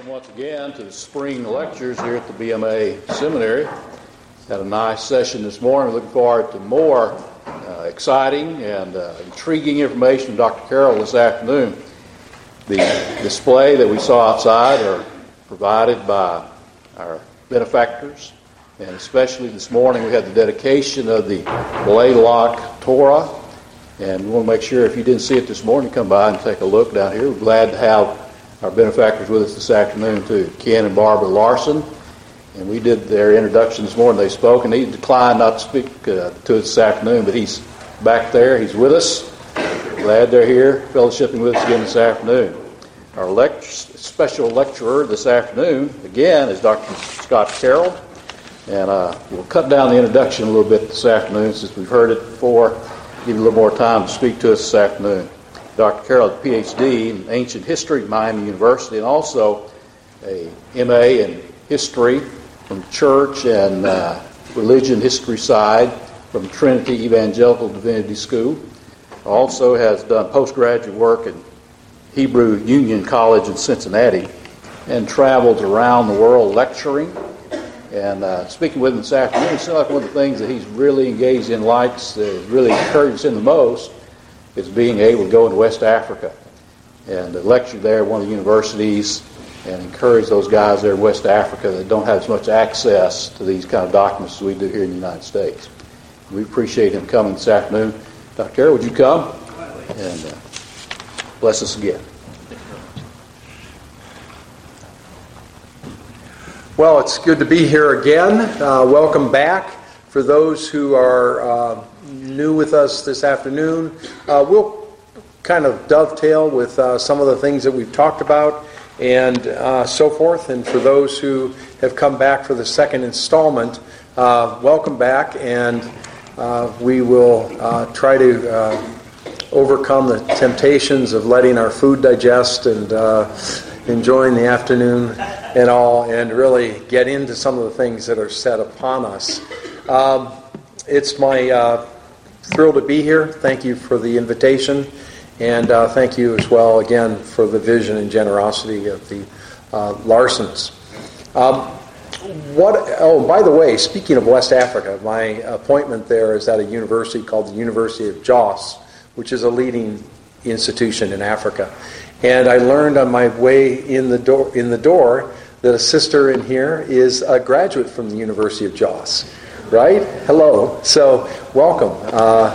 welcome once again to the spring lectures here at the BMA Seminary. Had a nice session this morning. Looking forward to more uh, exciting and uh, intriguing information from Dr. Carroll this afternoon. The display that we saw outside are provided by our benefactors, and especially this morning we had the dedication of the Blaylock Torah. And we want to make sure if you didn't see it this morning, come by and take a look down here. We're glad to have our benefactors with us this afternoon too, Ken and Barbara Larson. And we did their introduction this morning. They spoke, and he declined not to speak uh, to us this afternoon, but he's back there. He's with us. Glad they're here, fellowshipping with us again this afternoon. Our special lecturer this afternoon, again, is Dr. Scott Carroll. And uh, we'll cut down the introduction a little bit this afternoon since we've heard it before. Give you a little more time to speak to us this afternoon. Dr. Carroll, PhD in ancient history at Miami University, and also a MA in history from church and uh, religion history side from Trinity Evangelical Divinity School. Also has done postgraduate work at Hebrew Union College in Cincinnati and travels around the world lecturing. And uh, speaking with him this afternoon, it seems like one of the things that he's really engaged in, likes, uh, really encourages him the most, is being able to go into West Africa and lecture there at one of the universities and encourage those guys there in West Africa that don't have as much access to these kind of documents as we do here in the United States. We appreciate him coming this afternoon. Dr. Carroll, would you come and uh, bless us again? Well, it's good to be here again. Uh, welcome back. For those who are uh, new with us this afternoon, uh, we'll kind of dovetail with uh, some of the things that we've talked about and uh, so forth. And for those who have come back for the second installment, uh, welcome back, and we will try to overcome the temptations of letting our food digest and enjoying the afternoon and all, and really get into some of the things that are set upon us. Um, it's my uh, thrill to be here. Thank you for the invitation, and uh, thank you as well again for the vision and generosity of the uh, Larsons. Um, what? Oh, by the way, speaking of West Africa, my appointment there is at a university called the University of Jos, which is a leading institution in Africa. And I learned on my way in the door, in the door that a sister in here is a graduate from the University of Jos, right? Hello. So, welcome. Uh,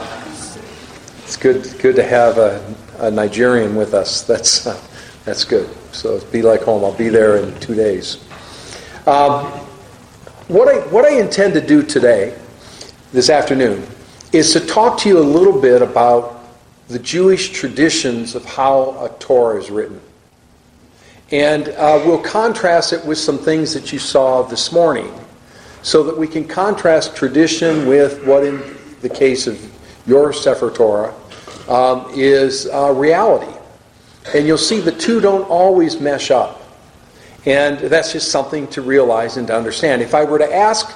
it's good, good to have a, a Nigerian with us. That's, uh, that's good. So, be like home. I'll be there in two days. Um, what, I, what I intend to do today, this afternoon, is to talk to you a little bit about the Jewish traditions of how a Torah is written. And uh, we'll contrast it with some things that you saw this morning so that we can contrast tradition with what, in the case of your Sefer Torah, um, is uh, reality. And you'll see the two don't always mesh up. And that's just something to realize and to understand. If I were to ask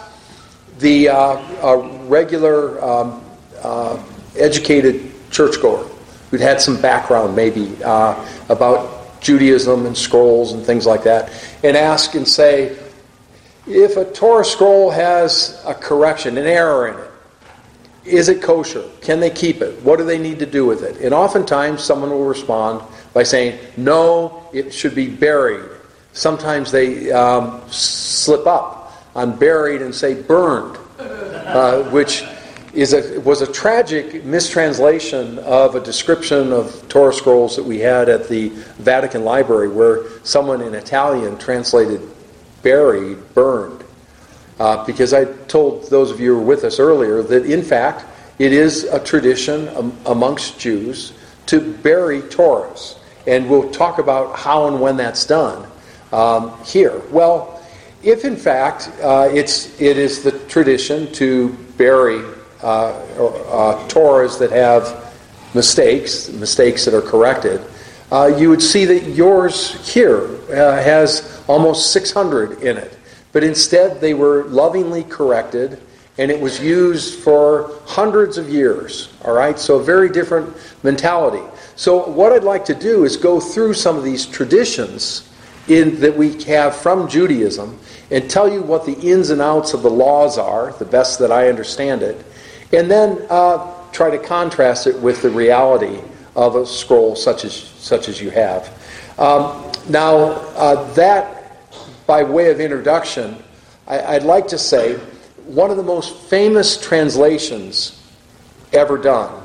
the uh, regular um, uh, educated churchgoer who'd had some background maybe uh, about Judaism and scrolls and things like that, and ask and say, if a Torah scroll has a correction, an error in it, is it kosher? Can they keep it? What do they need to do with it? And oftentimes someone will respond by saying, no, it should be buried. Sometimes they um, slip up on buried and say burned, uh, which is a, was a tragic mistranslation of a description of Torah scrolls that we had at the Vatican Library, where someone in Italian translated buried, burned. Uh, because I told those of you who were with us earlier that, in fact, it is a tradition amongst Jews to bury Torahs. And we'll talk about how and when that's done um, here. Well, if in fact uh, it's, it is the tradition to bury uh, uh, Torahs that have mistakes, mistakes that are corrected, uh, you would see that yours here uh, has almost 600 in it. But instead, they were lovingly corrected, and it was used for hundreds of years. All right, so a very different mentality. So, what I'd like to do is go through some of these traditions in, that we have from Judaism and tell you what the ins and outs of the laws are, the best that I understand it, and then uh, try to contrast it with the reality of a scroll such as, such as you have. Um, now, uh, that, by way of introduction, I, I'd like to say one of the most famous translations ever done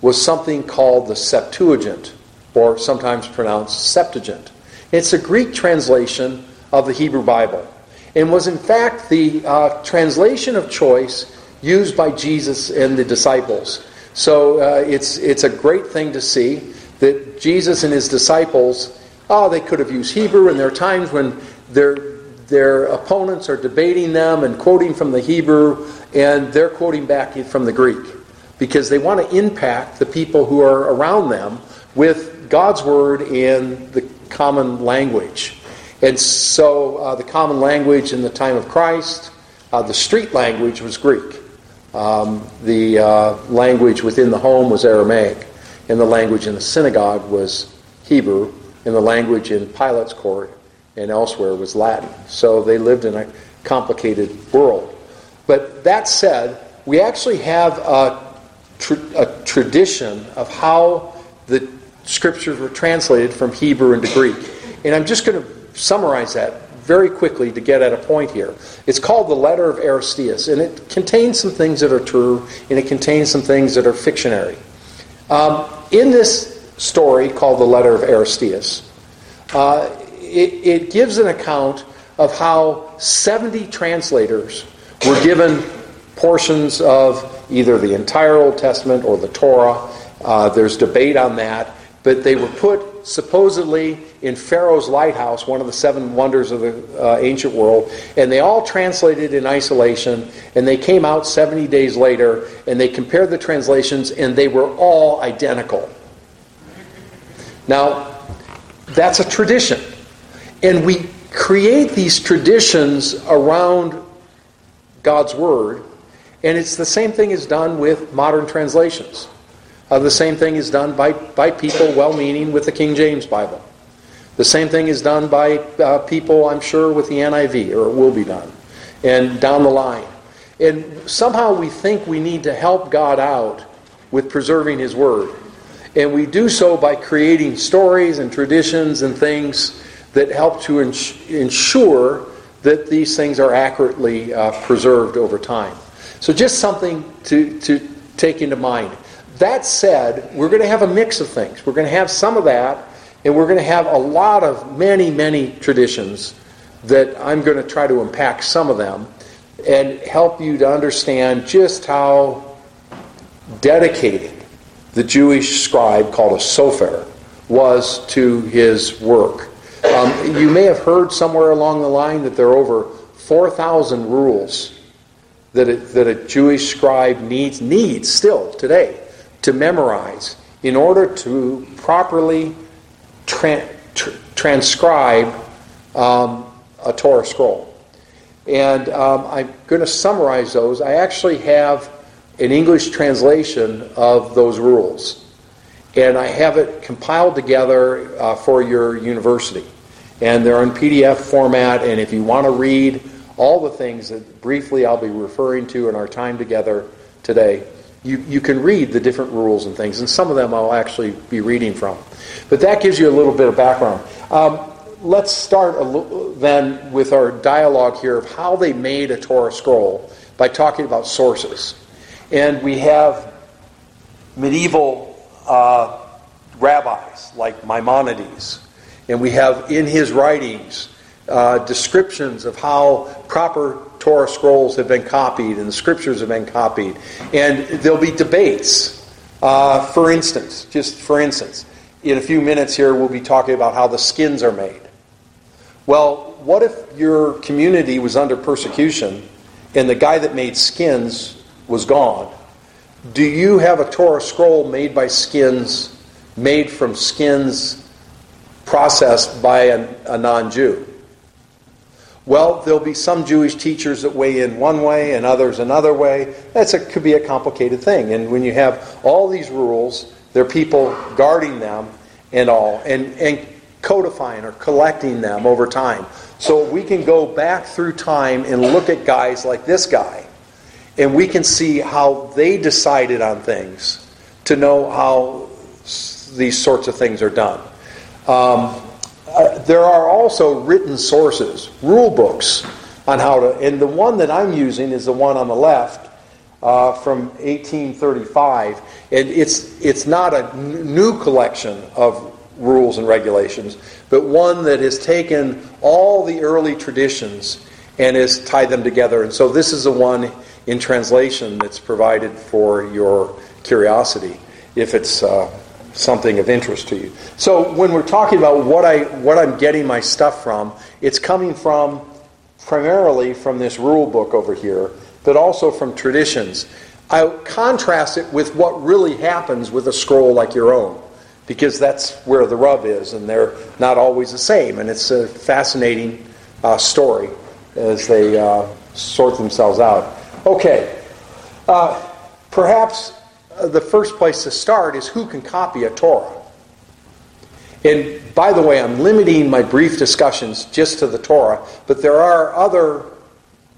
was something called the Septuagint, or sometimes pronounced Septuagint. It's a Greek translation of the Hebrew Bible and was in fact the uh, translation of choice used by Jesus and the disciples. So uh, it's, it's a great thing to see that Jesus and his disciples, oh, they could have used Hebrew, and there are times when their, their opponents are debating them and quoting from the Hebrew, and they're quoting back from the Greek because they want to impact the people who are around them with God's word in the common language. And so uh, the common language in the time of Christ, uh, the street language was Greek. Um, the uh, language within the home was Aramaic, and the language in the synagogue was Hebrew, and the language in Pilate's court and elsewhere was Latin. So they lived in a complicated world. But that said, we actually have a, tra- a tradition of how the scriptures were translated from Hebrew into Greek. And I'm just going to summarize that very quickly to get at a point here. It's called the Letter of Aristeas, and it contains some things that are true, and it contains some things that are fictionary. Um, in this story called the Letter of Aristeas, uh, it, it gives an account of how 70 translators were given portions of either the entire Old Testament or the Torah. Uh, there's debate on that, but they were put supposedly in Pharaoh's lighthouse, one of the seven wonders of the uh, ancient world, and they all translated in isolation, and they came out 70 days later, and they compared the translations, and they were all identical. Now, that's a tradition. And we create these traditions around God's Word, and it's the same thing is done with modern translations. Uh, the same thing is done by, by people well meaning with the King James Bible. The same thing is done by uh, people, I'm sure, with the NIV, or it will be done, and down the line. And somehow we think we need to help God out with preserving His Word. And we do so by creating stories and traditions and things that help to ensure that these things are accurately uh, preserved over time. So, just something to, to take into mind. That said, we're going to have a mix of things. We're going to have some of that and we're going to have a lot of many, many traditions that I'm going to try to unpack some of them and help you to understand just how dedicated the Jewish scribe called a sofer was to his work. Um, you may have heard somewhere along the line that there are over 4,000 rules that a, that a Jewish scribe needs, needs still today to memorize in order to properly tra- tr- transcribe um, a Torah scroll. And um, I'm going to summarize those. I actually have an English translation of those rules. And I have it compiled together uh, for your university. And they're in PDF format. And if you want to read all the things that briefly I'll be referring to in our time together today, you, you can read the different rules and things. And some of them I'll actually be reading from. But that gives you a little bit of background. Um, let's start then with our dialogue here of how they made a Torah scroll by talking about sources. And we have medieval uh, rabbis like Maimonides, and we have in his writings uh, descriptions of how proper Torah scrolls have been copied and the scriptures have been copied. And there'll be debates. Uh, for instance, just for instance, in a few minutes here, we'll be talking about how the skins are made. Well, what if your community was under persecution and the guy that made skins was gone? Do you have a Torah scroll made by skins, made from skins processed by a, a non Jew? Well, there'll be some Jewish teachers that weigh in one way and others another way. That's could be a complicated thing. And when you have all these rules, there are people guarding them and all. And, and codifying or collecting them over time. So we can go back through time and look at guys like this guy, and we can see how they decided on things to know how these sorts of things are done. Um, uh, there are also written sources, rule books on how to, and the one that I'm using is the one on the left uh, from 1835. And it's, it's not a n- new collection of rules and regulations, but one that has taken all the early traditions and has tied them together. And so this is the one in translation that's provided for your curiosity, if it's uh, something of interest to you. So when we're talking about what I what I'm getting my stuff from, it's coming from primarily from this rule book over here, but also from traditions. I contrast it with what really happens with a scroll like your own, because that's where the rub is, and they're not always the same. And it's a fascinating uh, story as they uh, sort themselves out. Okay, uh, perhaps Uh, the first place to start is who can copy a Torah. And by the way, I'm limiting my brief discussions just to the Torah, but there are other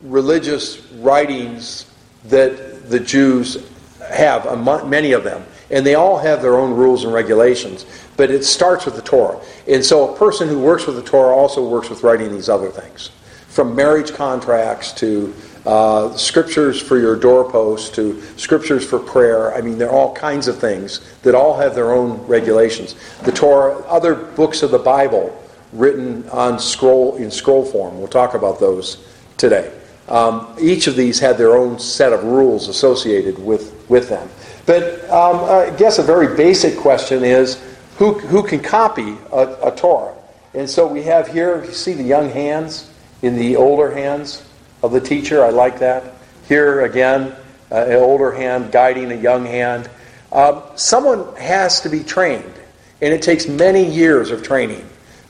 religious writings that the Jews have, many of them, and they all have their own rules and regulations. But it starts with the Torah. And so a person who works with the Torah also works with writing these other things, from marriage contracts to uh, scriptures for your doorpost to scriptures for prayer. I mean, there are all kinds of things that all have their own regulations. The Torah, other books of the Bible written on scroll in scroll form. We'll talk about those today. Um, each of these had their own set of rules associated with, with them. But um, I guess a very basic question is who, who can copy a, a Torah? And so we have here, you see the young hands in the older hands of the teacher. I like that. Here again, uh, an older hand guiding a young hand. Um, someone has to be trained, and it takes many years of training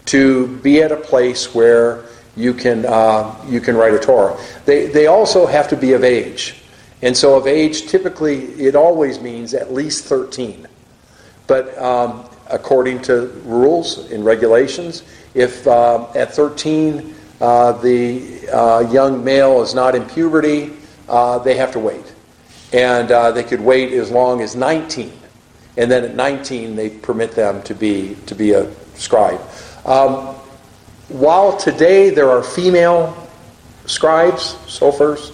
to be at a place where you can uh, you can write a Torah. They they also have to be of age, and so of age typically it always means at least thirteen. But um, according to rules and regulations, if uh, at thirteen uh, the uh, young male is not in puberty, uh, they have to wait. And uh, they could wait as long as 19. And then at 19, they permit them to be, to be a scribe. Um, while today there are female scribes, sofers,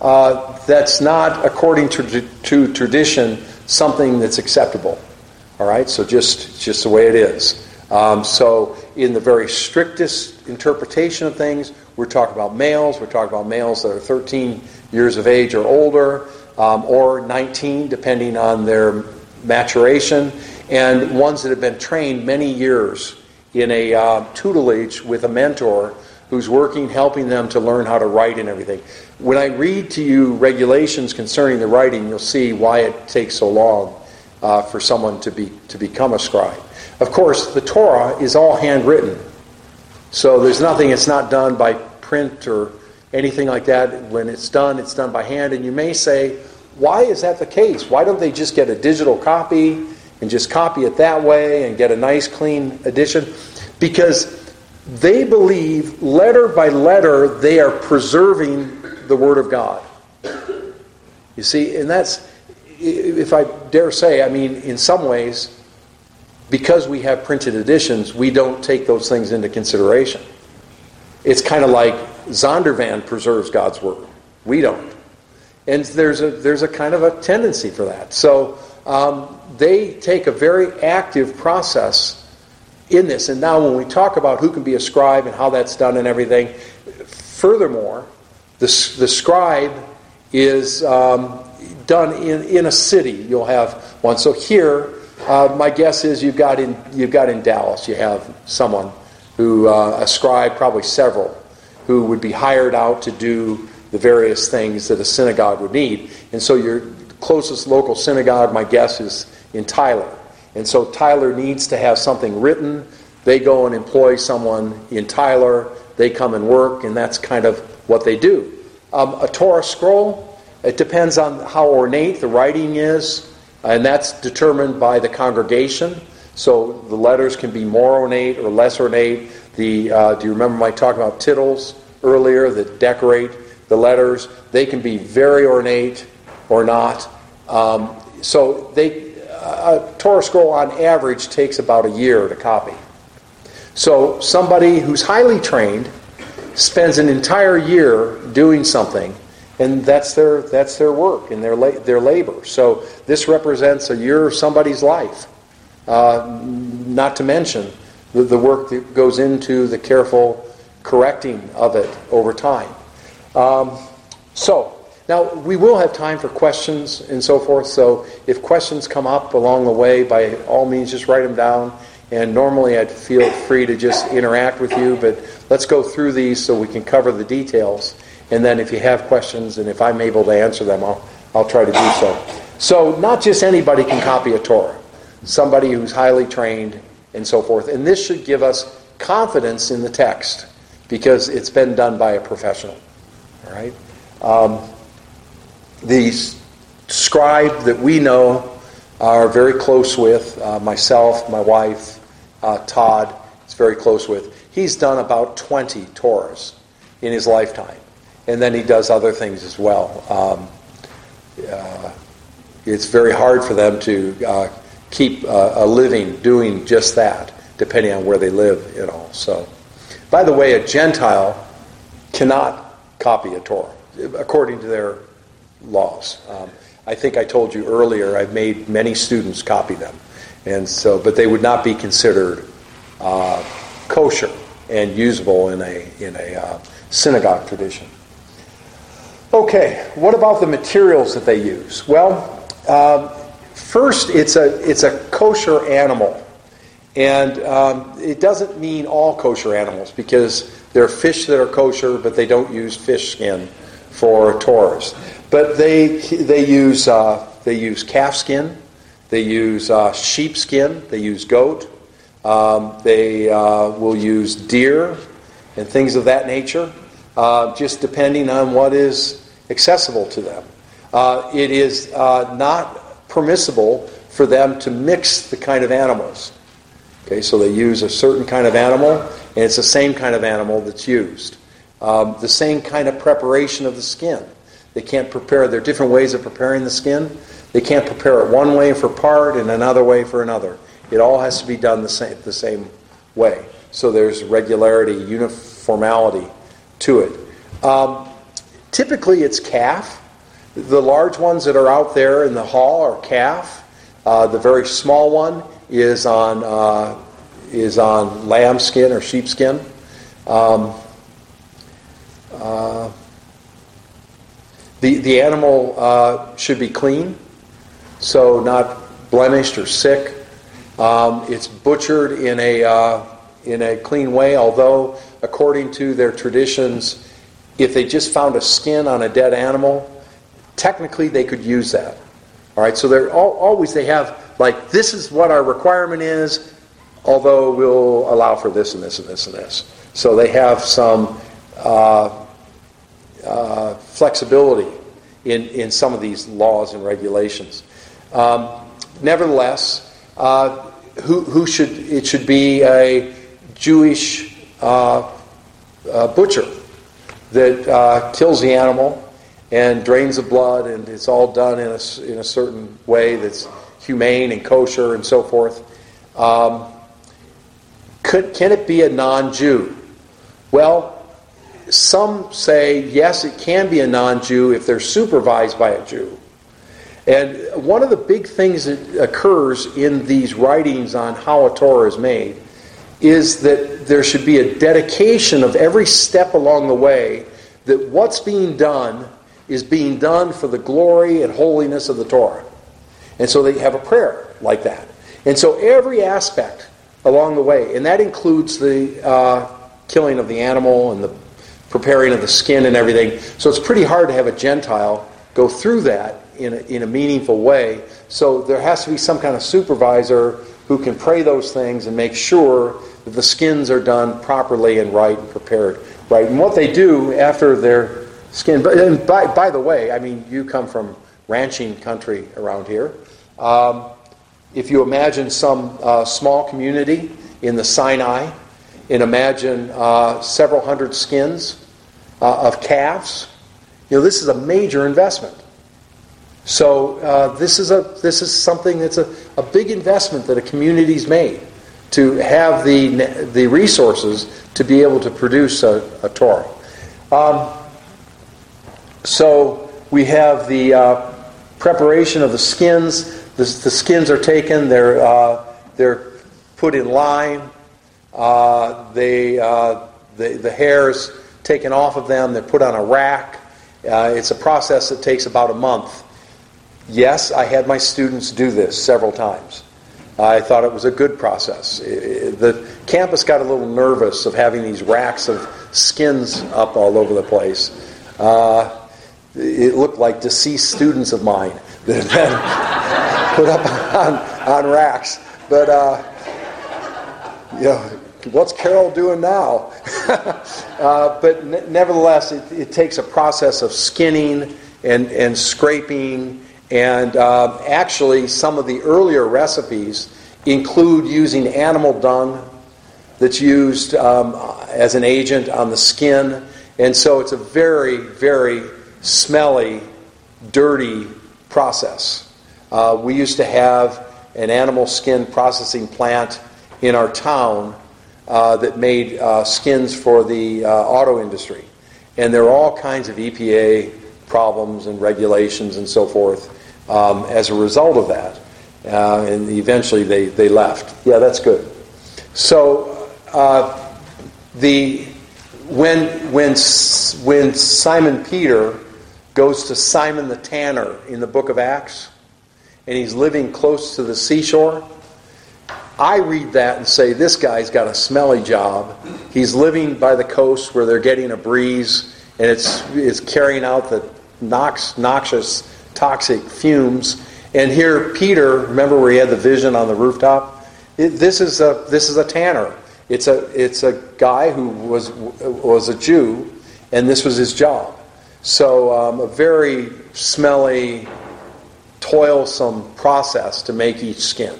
uh, that's not, according to, to tradition, something that's acceptable. All right, so just just the way it is. Um, so, in the very strictest interpretation of things, we're talking about males. We're talking about males that are 13 years of age or older, um, or 19, depending on their maturation, and ones that have been trained many years in a uh, tutelage with a mentor who's working, helping them to learn how to write and everything. When I read to you regulations concerning the writing, you'll see why it takes so long uh, for someone to be to become a scribe. Of course, the Torah is all handwritten. So there's nothing, it's not done by print or anything like that. When it's done, it's done by hand. And you may say, why is that the case? Why don't they just get a digital copy and just copy it that way and get a nice, clean edition? Because they believe, letter by letter, they are preserving the Word of God. You see, and that's, if I dare say, I mean, in some ways, because we have printed editions, we don't take those things into consideration. It's kind of like Zondervan preserves God's Word. We don't. And there's a, there's a kind of a tendency for that. So um, they take a very active process in this. And now, when we talk about who can be a scribe and how that's done and everything, furthermore, the, the scribe is um, done in, in a city. You'll have one. So here, uh, my guess is you've got in you've got in Dallas. You have someone who uh, a scribe, probably several, who would be hired out to do the various things that a synagogue would need. And so your closest local synagogue, my guess, is in Tyler. And so Tyler needs to have something written. They go and employ someone in Tyler. They come and work, and that's kind of what they do. Um, a Torah scroll, it depends on how ornate the writing is and that's determined by the congregation. So the letters can be more ornate or less ornate. The, uh, do you remember my talk about tittles earlier that decorate the letters? They can be very ornate or not. Um, so they, a Torah scroll on average takes about a year to copy. So somebody who's highly trained spends an entire year doing something, and that's their that's their work and their la- their labor. So this represents a year of somebody's life. Uh, not to mention the, the work that goes into the careful correcting of it over time. Um, so now we will have time for questions and so forth. So if questions come up along the way, by all means, just write them down. And normally I'd feel free to just interact with you, but let's go through these so we can cover the details. And then if you have questions and if I'm able to answer them, I'll, I'll try to do so. So not just anybody can copy a Torah. Somebody who's highly trained and so forth. And this should give us confidence in the text because it's been done by a professional. All right? Um, the scribe that we know are very close with, uh, myself, my wife, uh, Todd, is very close with. He's done about 20 Torahs in his lifetime. And then he does other things as well. Um, uh, it's very hard for them to uh, keep uh, a living doing just that, depending on where they live, you know. So, by the way, a Gentile cannot copy a Torah according to their laws. Um, I think I told you earlier. I've made many students copy them, and so, but they would not be considered uh, kosher and usable in a in a uh, synagogue tradition. Okay, what about the materials that they use? Well, uh, first, it's a it's a kosher animal, and um, it doesn't mean all kosher animals because there are fish that are kosher, but they don't use fish skin for Torahs. But they they use uh, they use calf skin, they use uh, sheep skin, they use goat, um, they uh, will use deer and things of that nature, uh, just depending on what is accessible to them. Uh, it is uh, not permissible for them to mix the kind of animals. Okay, so they use a certain kind of animal, and it's the same kind of animal that's used. Um, the same kind of preparation of the skin. They can't prepare, there are different ways of preparing the skin. They can't prepare it one way for part and another way for another. It all has to be done the same, the same way. So there's regularity, uniformity to it. Um, typically, it's calf. The large ones that are out there in the hall are calf. Uh, the very small one is on uh, is on lamb skin or sheep skin. Um, uh, the, the animal uh, should be clean, so not blemished or sick. Um, it's butchered in a, uh, in a clean way, although, according to their traditions, if they just found a skin on a dead animal, technically they could use that. All right, so they're all, always they have like this is what our requirement is, although we'll allow for this and this and this and this. So they have some uh, uh, flexibility in, in some of these laws and regulations. Um, nevertheless, uh, who, who should it should be a Jewish butcher that uh, kills the animal and drains the blood, and it's all done in a, in a certain way that's humane and kosher and so forth. Um, could, can it be a non Jew? Well, some say, yes, it can be a non Jew if they're supervised by a Jew. And one of the big things that occurs in these writings on how a Torah is made is that there should be a dedication of every step along the way that what's being done is being done for the glory and holiness of the Torah. And so they have a prayer like that. And so every aspect along the way, and that includes the uh, killing of the animal and the preparing of the skin and everything. So it's pretty hard to have a Gentile go through that in a, in a meaningful way. So there has to be some kind of supervisor who can pray those things and make sure that the skins are done properly and right and prepared right. And what they do after their skin, and by, by the way, I mean, you come from ranching country around here. Um, if you imagine some uh, small community in the Sinai, and imagine uh, several hundred skins uh, of calves, you know, this is a major investment. So uh, this is a this is something that's a, a big investment that a community's made to have the the resources to be able to produce a, a Torah. Um, so we have the uh, preparation of the skins. The, the skins are taken. They're uh, they're put in lime. Uh, they uh, the the hair is taken off of them. They're put on a rack. Uh, it's a process that takes about a month. Yes, I had my students do this several times. I thought it was a good process. The campus got a little nervous of having these racks of skins up all over the place. Uh, it looked like deceased students of mine that had been put up on, on racks. But, uh, you know, what's Carroll doing now? uh, but ne- nevertheless, it, it, takes a process of skinning and, and scraping. And uh, actually, some of the earlier recipes include using animal dung that's used um, as an agent on the skin. And so it's a very, very smelly, dirty process. Uh, we used to have an animal skin processing plant in our town uh, that made uh, skins for the uh, auto industry. And there are all kinds of EPA problems and regulations and so forth um, as a result of that. Uh, and eventually they, they left. Yeah, that's good. So uh, the when when when Simon Peter goes to Simon the tanner in the book of Acts, and he's living close to the seashore. I read that and say, this guy's got a smelly job. He's living by the coast where they're getting a breeze, and it's, it's carrying out the nox, noxious, toxic fumes. And here, Peter, remember where he had the vision on the rooftop? It, this, is a, this is a tanner. It's a, it's a guy who was, was a Jew, and this was his job. So, um, a very smelly, toilsome process to make each skin.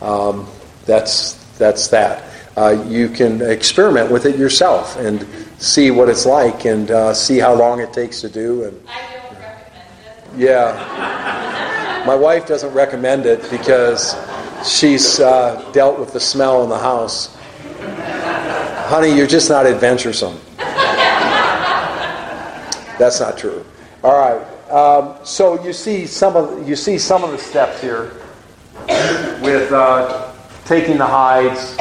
Um, that's, that's that. Uh, you can experiment with it yourself and see what it's like and uh, see how long it takes to do. And, I don't recommend it. Yeah. My wife doesn't recommend it because she's uh, dealt with the smell in the house. Honey, you're just not adventuresome. That's not true. All right. Um, so you see some of you see some of the steps here with uh, taking the hides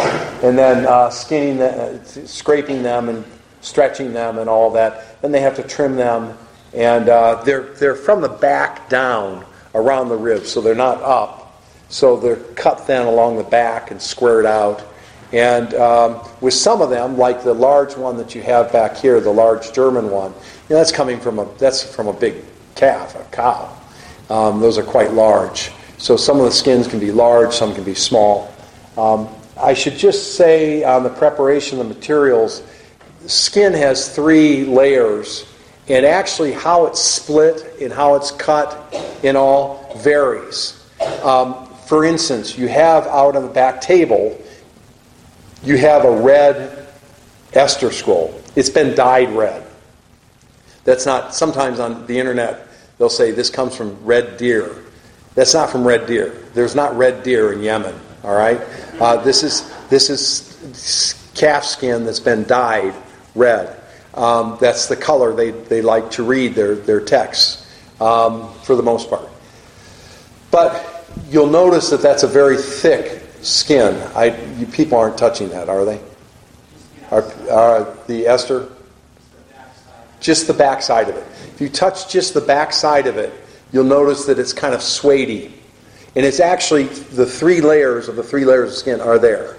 and then uh, skinning, them, uh, scraping them, and stretching them, and all that. Then they have to trim them, and uh, they're they're from the back down around the ribs, so they're not up. So they're cut then along the back and squared out. And um, with some of them, like the large one that you have back here, the large German one, you know, that's coming from a that's from a big calf, a cow. Um, those are quite large. So some of the skins can be large, some can be small. Um, I should just say on the preparation of the materials, skin has three layers, and actually how it's split and how it's cut in all varies. Um, for instance, you have out on the back table you have a red Esther scroll. It's been dyed red. That's not, sometimes on the internet, they'll say this comes from red deer. That's not from red deer. There's not red deer in Yemen, all right? Uh, this, is, this is calf skin that's been dyed red. Um, that's the color they, they like to read their, their texts um, for the most part. But you'll notice that that's a very thick skin. I, you, people aren't touching that, are they? Are, are the Esther? Just the back side of it. If you touch just the back side of it, you'll notice that it's kind of suede And it's actually the three layers of the three layers of skin are there.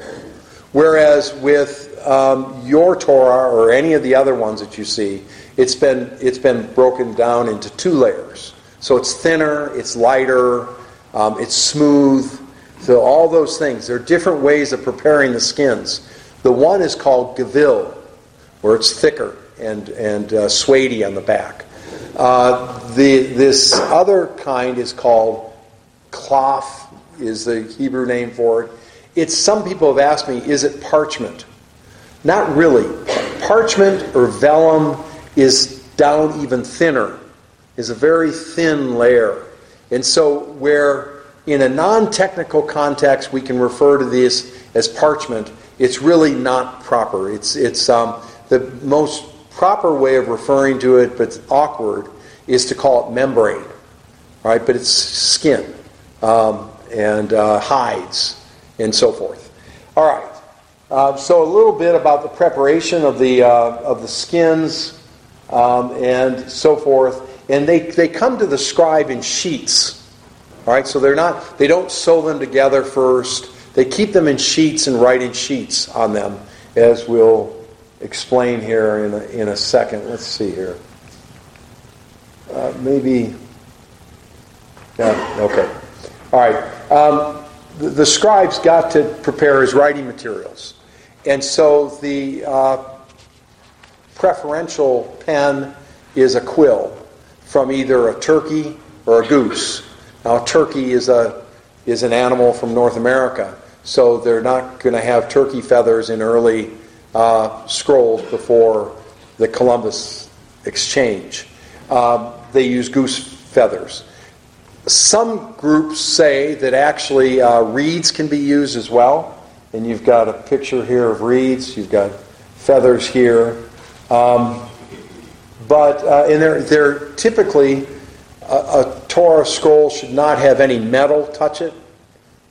Whereas with um, your Torah or any of the other ones that you see, it's been, it's been broken down into two layers. So it's thinner, it's lighter, um, it's smooth, so all those things. There are different ways of preparing the skins. The one is called gavil, where it's thicker and, and uh, on the back. Uh, the, this other kind is called klaf is the Hebrew name for it. It's some people have asked me, is it parchment? Not really. Parchment or vellum is down even thinner, is a very thin layer. And so, where in a non technical context we can refer to this as parchment, it's really not proper. It's, it's um, the most proper way of referring to it, but awkward, is to call it membrane. Right? But it's skin um, and uh, hides and so forth. All right. Uh, so a little bit about the preparation of the uh, of the skins um, and so forth. And they, they come to the scribe in sheets. All right, so they're not they don't sew them together first. They keep them in sheets and write in sheets on them, as we'll explain here in a, in a second. Let's see here. Uh, maybe. Yeah, okay. All right. Um, the, the, scribes got to prepare his writing materials. And so the uh, preferential pen is a quill from either a turkey or a goose. Now, a turkey is, a, is an animal from North America, so they're not going to have turkey feathers in early uh, scrolls before the Columbus exchange. Um, they use goose feathers. Some groups say that actually uh, reeds can be used as well. And you've got a picture here of reeds, you've got feathers here. Um, but, uh, and they're, they're typically, a, a, Torah scroll should not have any metal touch it.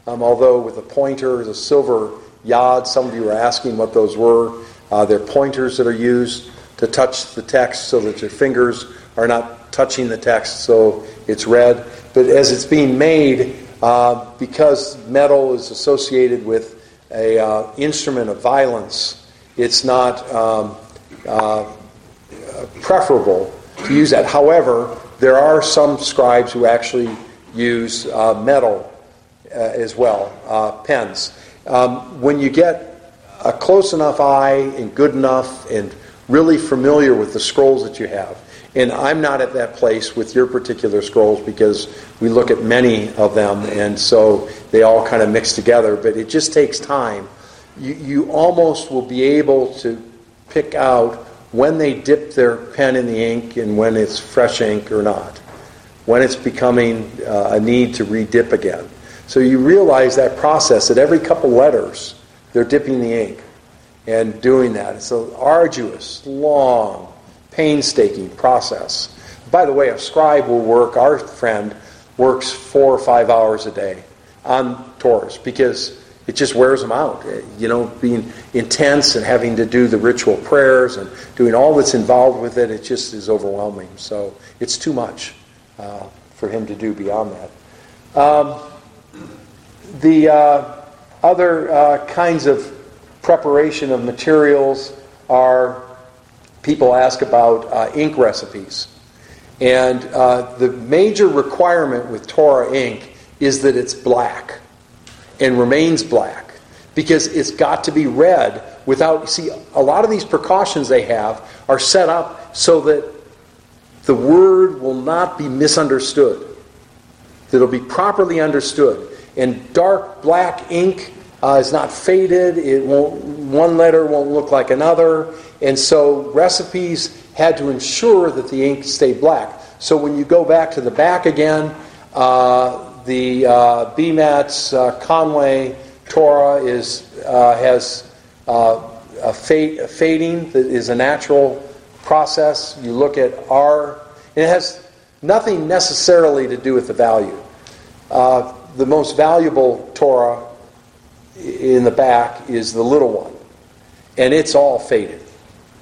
Um, although with a pointer, the silver yod, some of you were asking what those were. Uh, they're pointers that are used to touch the text so that your fingers are not touching the text so it's read. But as it's being made, uh, because metal is associated with a uh, instrument of violence, it's not um, uh, preferable to use that. However, there are some scribes who actually use uh, metal uh, as well, uh, pens. Um, when you get a close enough eye and good enough and really familiar with the scrolls that you have, and I'm not at that place with your particular scrolls because we look at many of them, and so they all kind of mix together, but it just takes time. You, you almost will be able to pick out when they dip their pen in the ink and when it's fresh ink or not, when it's becoming uh, a need to re-dip again. So you realize that process that every couple letters they're dipping the ink and doing that. It's an arduous, long, painstaking process. By the way, a scribe will work, our friend works four or five hours a day on Torahs because it just wears them out. You know, being intense and having to do the ritual prayers and doing all that's involved with it, it just is overwhelming. So it's too much uh, for him to do beyond that. Um, the uh, other uh, kinds of preparation of materials are people ask about uh, ink recipes. And uh, the major requirement with Torah ink is that it's black and remains black because it's got to be read without. See, a lot of these precautions they have are set up so that the word will not be misunderstood, that it'll be properly understood. And dark black ink uh, is not faded. It won't. One letter won't look like another. And so recipes had to ensure that the ink stayed black. So when you go back to the back again, uh, the uh, BMAT's uh, Conway Torah is, uh, has uh, a, fade, a fading that is a natural process. You look at R, it has nothing necessarily to do with the value. Uh, the most valuable Torah in the back is the little one, and it's all faded.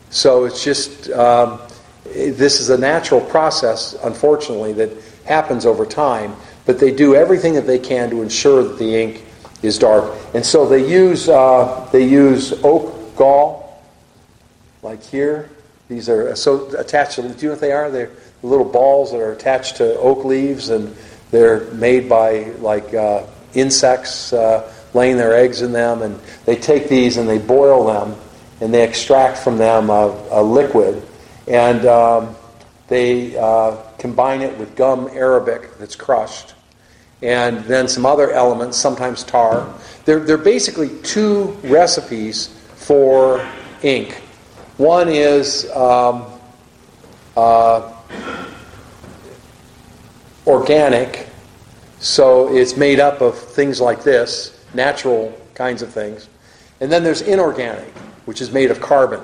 So it's just, um, this is a natural process, unfortunately, that happens over time, but they do everything that they can to ensure that the ink is dark. And so they use, uh, they use oak gall, like here. These are so attached to, do you know what they are? They're little balls that are attached to oak leaves, and they're made by like uh, insects uh, laying their eggs in them. And they take these and they boil them, and they extract from them a, a liquid. And um, they uh, combine it with gum arabic that's crushed, and then some other elements, sometimes tar. They're, they're basically two recipes for ink. One is um, uh, organic, so it's made up of things like this, natural kinds of things. And then there's inorganic, which is made of carbon.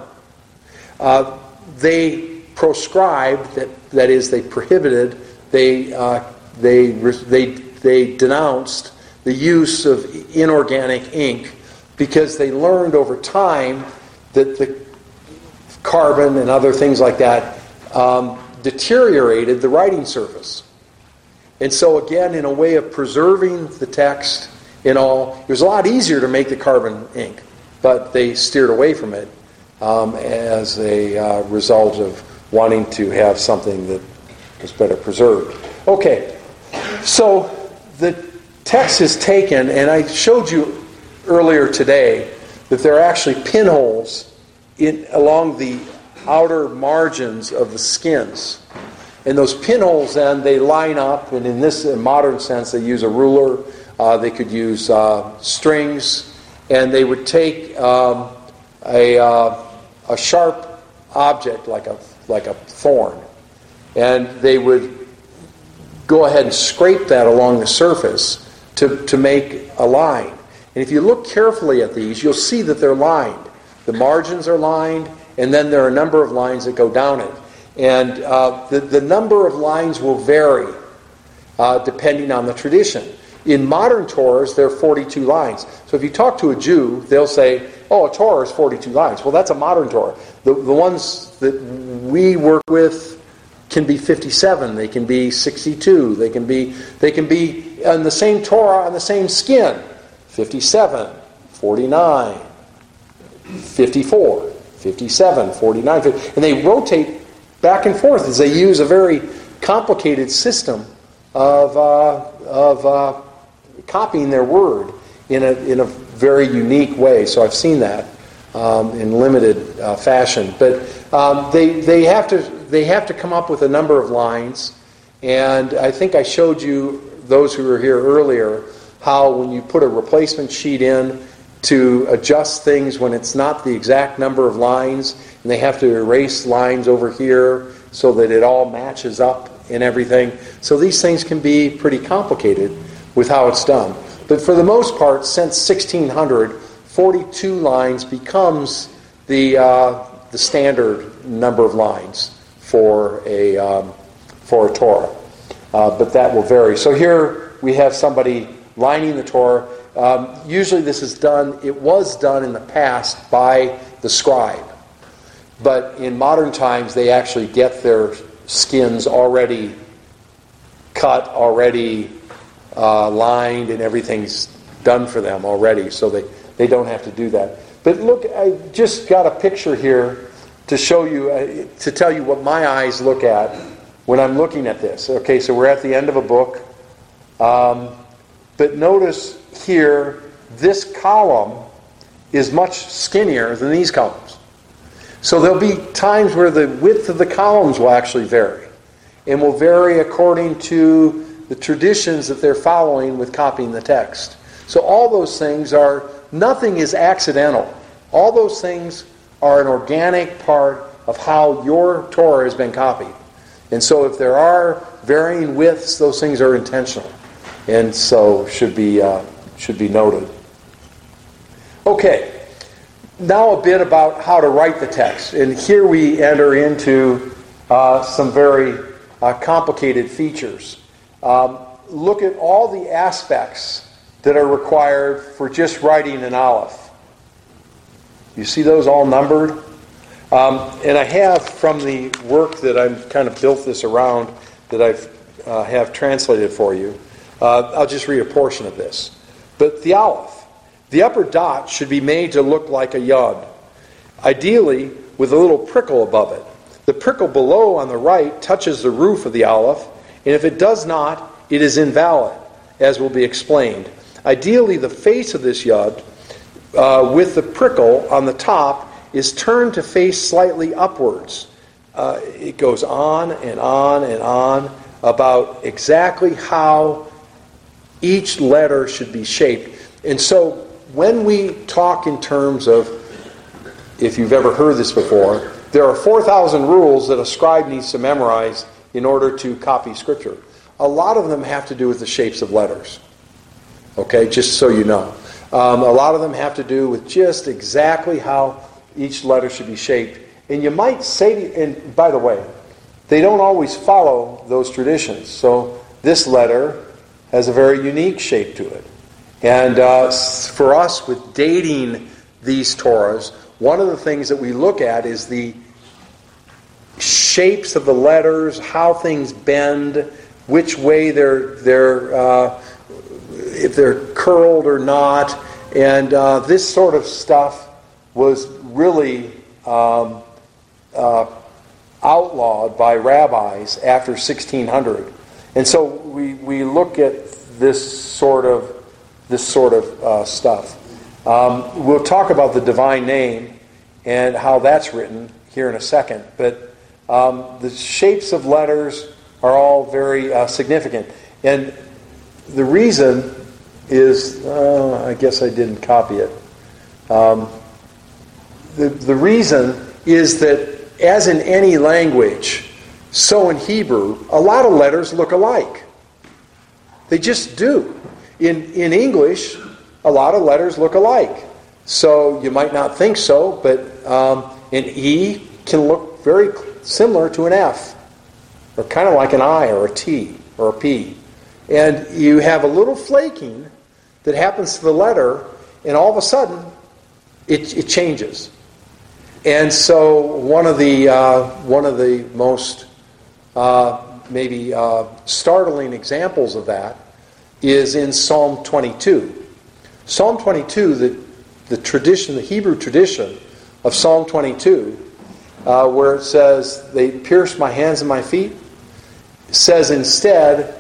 Uh, they proscribed, that, that is, they prohibited, they, uh, they, they, they denounced the use of inorganic ink because they learned over time that the carbon and other things like that um, deteriorated the writing surface. And so, again, in a way of preserving the text in all, it was a lot easier to make the carbon ink, but they steered away from it um, as a uh, result of wanting to have something that was better preserved. Okay, so the text is taken, and I showed you earlier today that there are actually pinholes in, along the outer margins of the skins. And those pinholes then, they line up, and in this in modern sense, they use a ruler, uh, they could use uh, strings, and they would take um, a, uh, a sharp object like a, like a thorn, and they would go ahead and scrape that along the surface to, to make a line. And if you look carefully at these, you'll see that they're lined. The margins are lined, and then there are a number of lines that go down it. And uh, the, the number of lines will vary uh, depending on the tradition. In modern Torahs, there are 42 lines. So if you talk to a Jew, they'll say, oh, a Torah is 42 lines. Well, that's a modern Torah. The, the ones that we work with can be 57, they can be 62, they can be, they can be on the same Torah on the same skin 57, 49, 54, 57, 49, 50, and they rotate back and forth as they use a very complicated system of, uh, of uh, copying their word in a, in a very unique way. So I've seen that um, in limited uh, fashion. But um, they, they, have to, they have to come up with a number of lines. And I think I showed you, those who were here earlier, how when you put a replacement sheet in to adjust things when it's not the exact number of lines, and they have to erase lines over here so that it all matches up and everything. So these things can be pretty complicated with how it's done. But for the most part, since 1600, 42 lines becomes the, uh, the standard number of lines for a, um, for a Torah. Uh, but that will vary. So here we have somebody lining the Torah. Um, usually this is done, it was done in the past by the scribe. But in modern times, they actually get their skins already cut, already uh, lined, and everything's done for them already. So they they don't have to do that. But look, I just got a picture here to show you, uh, to tell you what my eyes look at when I'm looking at this. Okay, so we're at the end of a book. Um, but notice here, this column is much skinnier than these columns. So there'll be times where the width of the columns will actually vary and will vary according to the traditions that they're following with copying the text. So all those things are Nothing is accidental. All those things are an organic part of how your Torah has been copied. And so if there are varying widths, those things are intentional. And so should be, uh, should be noted. Okay, now a bit about how to write the text. And here we enter into uh, some very uh, complicated features. Um, look at all the aspects that are required for just writing an aleph. You see those all numbered? Um, and I have from the work that I've kind of built this around that I've uh, have translated for you. Uh, I'll just read a portion of this. But the aleph, the upper dot should be made to look like a yod, ideally with a little prickle above it. The prickle below on the right touches the roof of the aleph, and if it does not, it is invalid, as will be explained. Ideally, the face of this yod, uh, with the prickle on the top, is turned to face slightly upwards. Uh, it goes on and on and on about exactly how each letter should be shaped. And so when we talk in terms of, if you've ever heard this before, there are 4,000 rules that a scribe needs to memorize in order to copy Scripture. A lot of them have to do with the shapes of letters. Okay, just so you know. Um, a lot of them have to do with just exactly how each letter should be shaped. And you might say, and by the way, they don't always follow those traditions. So this letter has a very unique shape to it. And uh, for us, with dating these Torahs, one of the things that we look at is the shapes of the letters, how things bend, which way they're, they're uh, if they're curled or not. And uh, this sort of stuff was really um, uh, outlawed by rabbis after 1600. And so we, we look at this sort of this sort of uh, stuff. Um, we'll talk about the divine name and how that's written here in a second, but um, the shapes of letters are all very uh, significant. And the reason is, uh, I guess I didn't copy it. Um, the, the reason is that, as in any language, so in Hebrew, a lot of letters look alike. They just do. In, in English, a lot of letters look alike. So you might not think so, but um, an E can look very similar to an F, or kind of like an I, or a T, or a P. And you have a little flaking that happens to the letter, and all of a sudden, it, it changes. And so, one of the uh, one of the most uh, maybe uh, startling examples of that is in Psalm 22. Psalm 22, the, the tradition, the Hebrew tradition of Psalm 22, uh, where it says, They pierced my hands and my feet, says instead,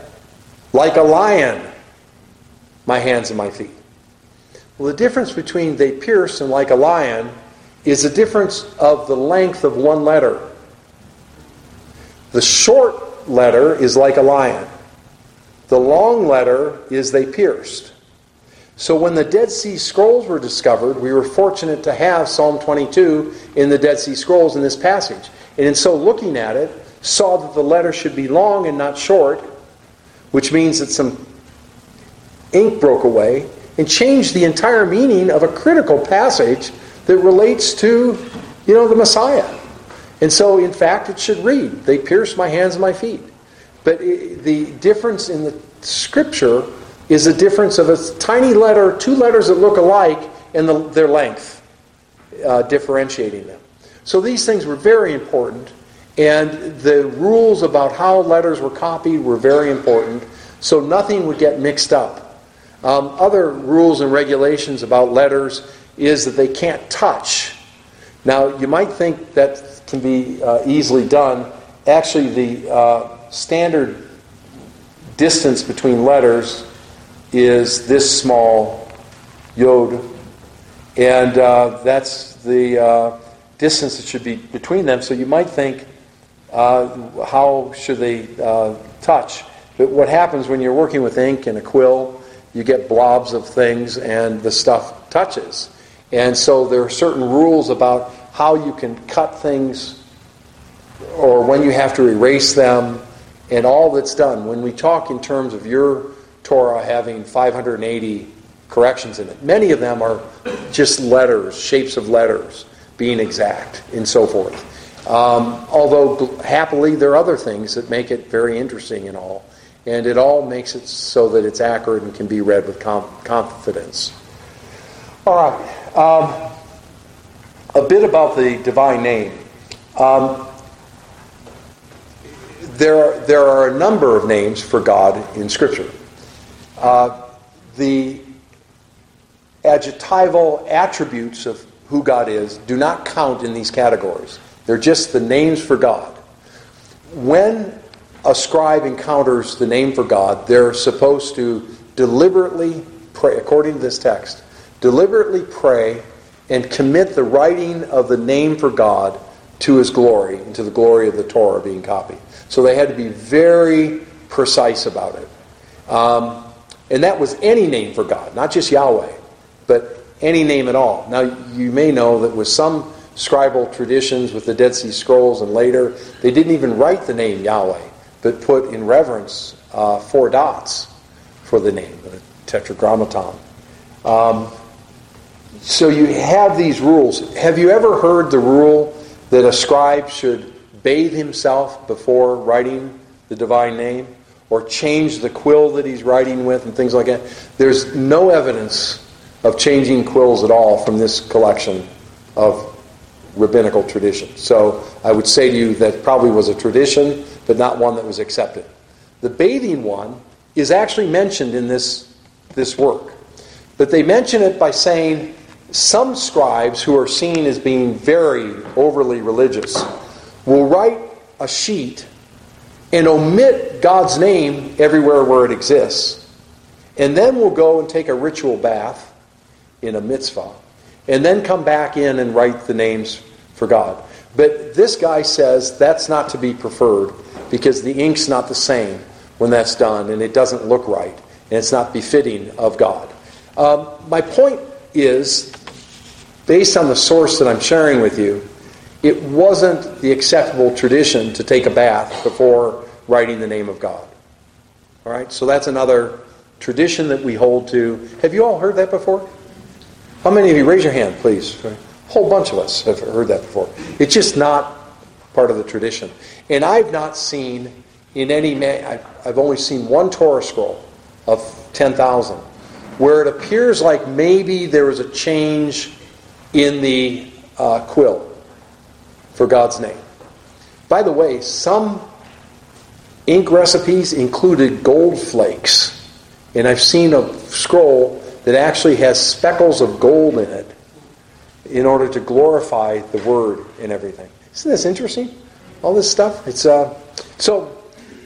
like a lion, my hands and my feet. Well, the difference between they pierced and like a lion is the difference of the length of one letter. The short letter is like a lion. The long letter is they pierced. So when the Dead Sea Scrolls were discovered, we were fortunate to have Psalm 22 in the Dead Sea Scrolls in this passage. And in so looking at it, saw that the letter should be long and not short, which means that some ink broke away and changed the entire meaning of a critical passage that relates to, you know, the Messiah. And so, in fact, it should read, They pierced my hands and my feet. But the difference in the scripture is a difference of a tiny letter, two letters that look alike, and the, their length, uh, differentiating them. So these things were very important, and the rules about how letters were copied were very important, so nothing would get mixed up. Um, other rules and regulations about letters is that they can't touch. Now, you might think that can be uh, easily done. Actually, the uh, standard distance between letters is this small yod, and uh, that's the uh, distance that should be between them. So you might think, uh, how should they uh, touch? But what happens when you're working with ink and a quill, you get blobs of things and the stuff touches. And so there are certain rules about how you can cut things or when you have to erase them and all that's done. When we talk in terms of your Torah having 580 corrections in it, many of them are just letters, shapes of letters being exact, and so forth. Um, although, happily, there are other things that make it very interesting and all. And it all makes it so that it's accurate and can be read with confidence. All right. Um, a bit about the divine name. Um, there there are a number of names for God in Scripture. Uh, the adjectival attributes of who God is do not count in these categories. They're just the names for God. When a scribe encounters the name for God, they're supposed to deliberately pray, according to this text, deliberately pray and commit the writing of the name for God to his glory and to the glory of the Torah being copied. So they had to be very precise about it. Um, And that was any name for God, not just Yahweh, but any name at all. Now, you may know that with some scribal traditions with the Dead Sea Scrolls and later, they didn't even write the name Yahweh, but put in reverence uh, four dots for the name, the tetragrammaton. Um, so you have these rules. Have you ever heard the rule that a scribe should bathe himself before writing the divine name? Or change the quill that he's writing with and things like that? There's no evidence of changing quills at all from this collection of rabbinical tradition. So I would say to you that probably was a tradition, but not one that was accepted. The bathing one is actually mentioned in this, this work. But they mention it by saying some scribes who are seen as being very overly religious will write a sheet and omit God's name everywhere where it exists. And then we'll go and take a ritual bath in a mikvah. And then come back in and write the names for God. But this guy says that's not to be preferred because the ink's not the same when that's done and it doesn't look right and it's not befitting of God. Um, my point is, based on the source that I'm sharing with you, it wasn't the acceptable tradition to take a bath before writing the name of God. All right, so that's another tradition that we hold to. Have you all heard that before? How many of you raise your hand, please? A whole bunch of us have heard that before. It's just not part of the tradition. And I've not seen in any man, I've only seen one Torah scroll of 10,000 where it appears like maybe there was a change in the uh, quill for God's name. By the way, some ink recipes included gold flakes. And I've seen a scroll that actually has speckles of gold in it in order to glorify the word and everything. Isn't this interesting? All this stuff. It's uh, so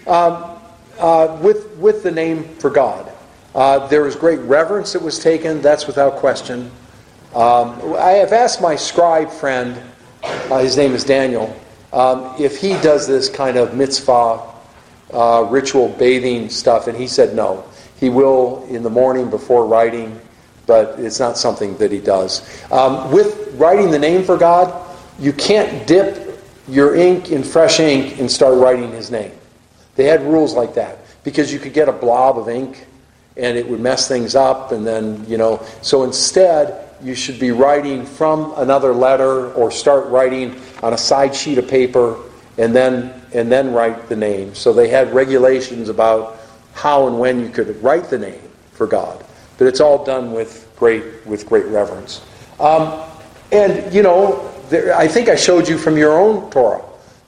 um, uh, with with the name for God. Uh, there was great reverence that was taken. That's without question. Um, I have asked my scribe friend uh, his name is Daniel, um, if he does this kind of mikvah uh, ritual bathing stuff, and he said no. He will in the morning before writing, but it's not something that he does. Um, with writing the name for God, you can't dip your ink in fresh ink and start writing his name. They had rules like that because you could get a blob of ink and it would mess things up, and then, you know, so instead, you should be writing from another letter or start writing on a side sheet of paper and then and then write the name. So they had regulations about how and when you could write the name for God. But it's all done with great with great reverence. Um, and you know, there, I think I showed you from your own Torah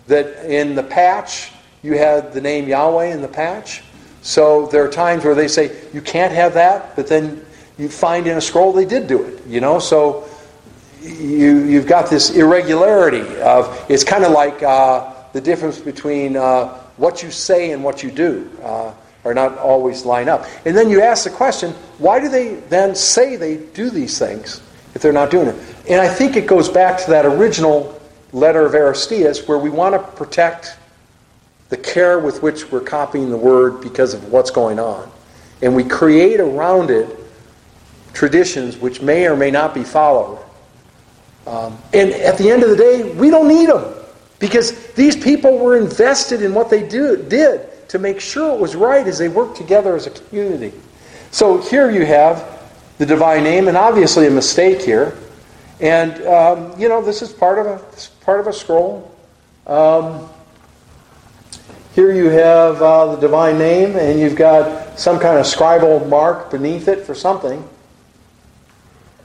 that in the patch you had the name Yahweh in the patch. So there are times where they say you can't have that, but then you find in a scroll they did do it. You know, so you you've got this irregularity of it's kind of like uh, the difference between uh, what you say and what you do. Uh, are not always line up. And then you ask the question, why do they then say they do these things if they're not doing it? And I think it goes back to that original letter of Aristeas where we want to protect the care with which we're copying the word because of what's going on. And we create around it traditions which may or may not be followed. Um, and at the end of the day, we don't need them because these people were invested in what they do, did to make sure it was right as they worked together as a community. So here you have the divine name, and obviously a mistake here. And um, you know this is part of a part of a scroll. Um, here you have uh, the divine name, and you've got some kind of scribal mark beneath it for something.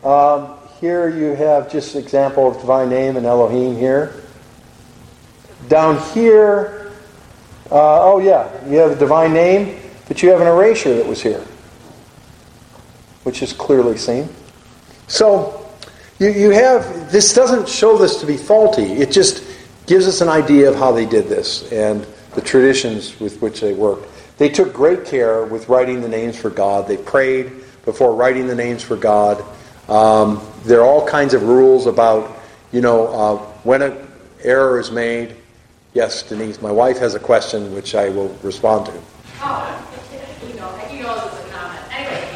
Um, here you have just an example of divine name and Elohim here. Down here, uh, oh yeah, you have a divine name, but you have an erasure that was here, which is clearly seen. So you, you have, this doesn't show this to be faulty. It just gives us an idea of how they did this and the traditions with which they worked. They took great care with writing the names for God. They prayed before writing the names for God. Um, there are all kinds of rules about, you know, uh, when an error is made. Yes, Denise, my wife has a question which I will respond to. Oh, you know, you know this is a comment. Anyway,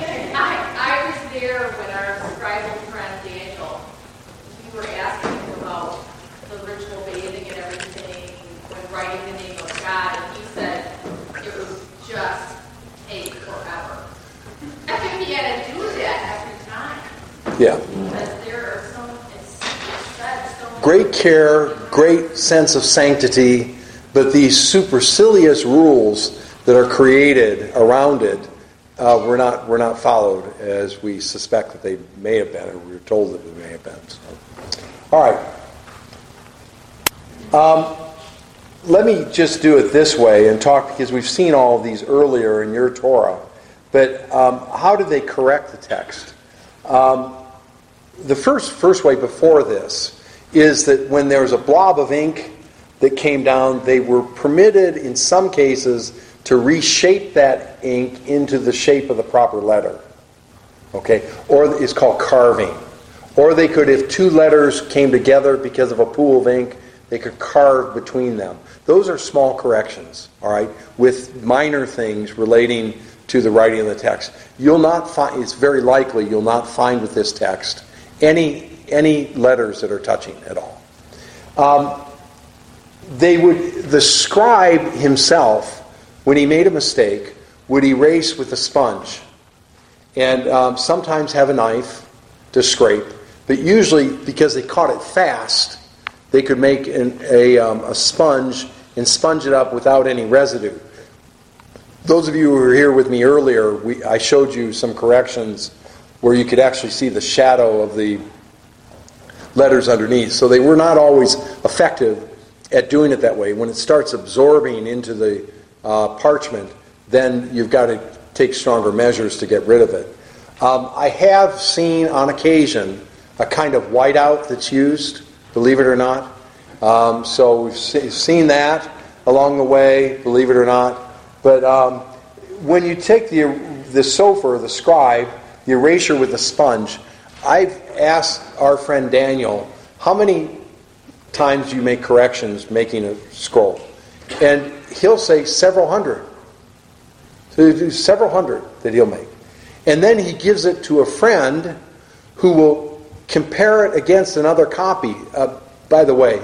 Yeah. Great care, great sense of sanctity, but these supercilious rules that are created around it uh, were not were not followed as we suspect that they may have been, or we were told that they may have been. So. All right. Um, let me just do it this way and talk because we've seen all of these earlier in your Torah. But um, how did they correct the text? Um, the first first way before this is that when there was a blob of ink that came down, they were permitted in some cases to reshape that ink into the shape of the proper letter. Okay? Or it's called carving. Or they could, if two letters came together because of a pool of ink, they could carve between them. Those are small corrections, all right, with minor things relating to the writing of the text. You'll not find, it's very likely you'll not find with this text any, any letters that are touching at all. Um, they would, the scribe himself, when he made a mistake, would erase with a sponge and um, sometimes have a knife to scrape, but usually because they caught it fast, they could make an, a, um, a sponge and sponge it up without any residue. Those of you who were here with me earlier, we, I showed you some corrections where you could actually see the shadow of the letters underneath. So they were not always effective at doing it that way. When it starts absorbing into the uh, parchment, then you've got to take stronger measures to get rid of it. Um, I have seen on occasion a kind of whiteout that's used, believe it or not. Um, so we've se- seen that along the way, believe it or not. But um, when you take the, the sofer, the scribe, the erasure with the sponge, I've asked our friend Daniel, how many times do you make corrections making a scroll? And he'll say several hundred. So there's several hundred that he'll make. And then he gives it to a friend who will compare it against another copy. Uh, by the way,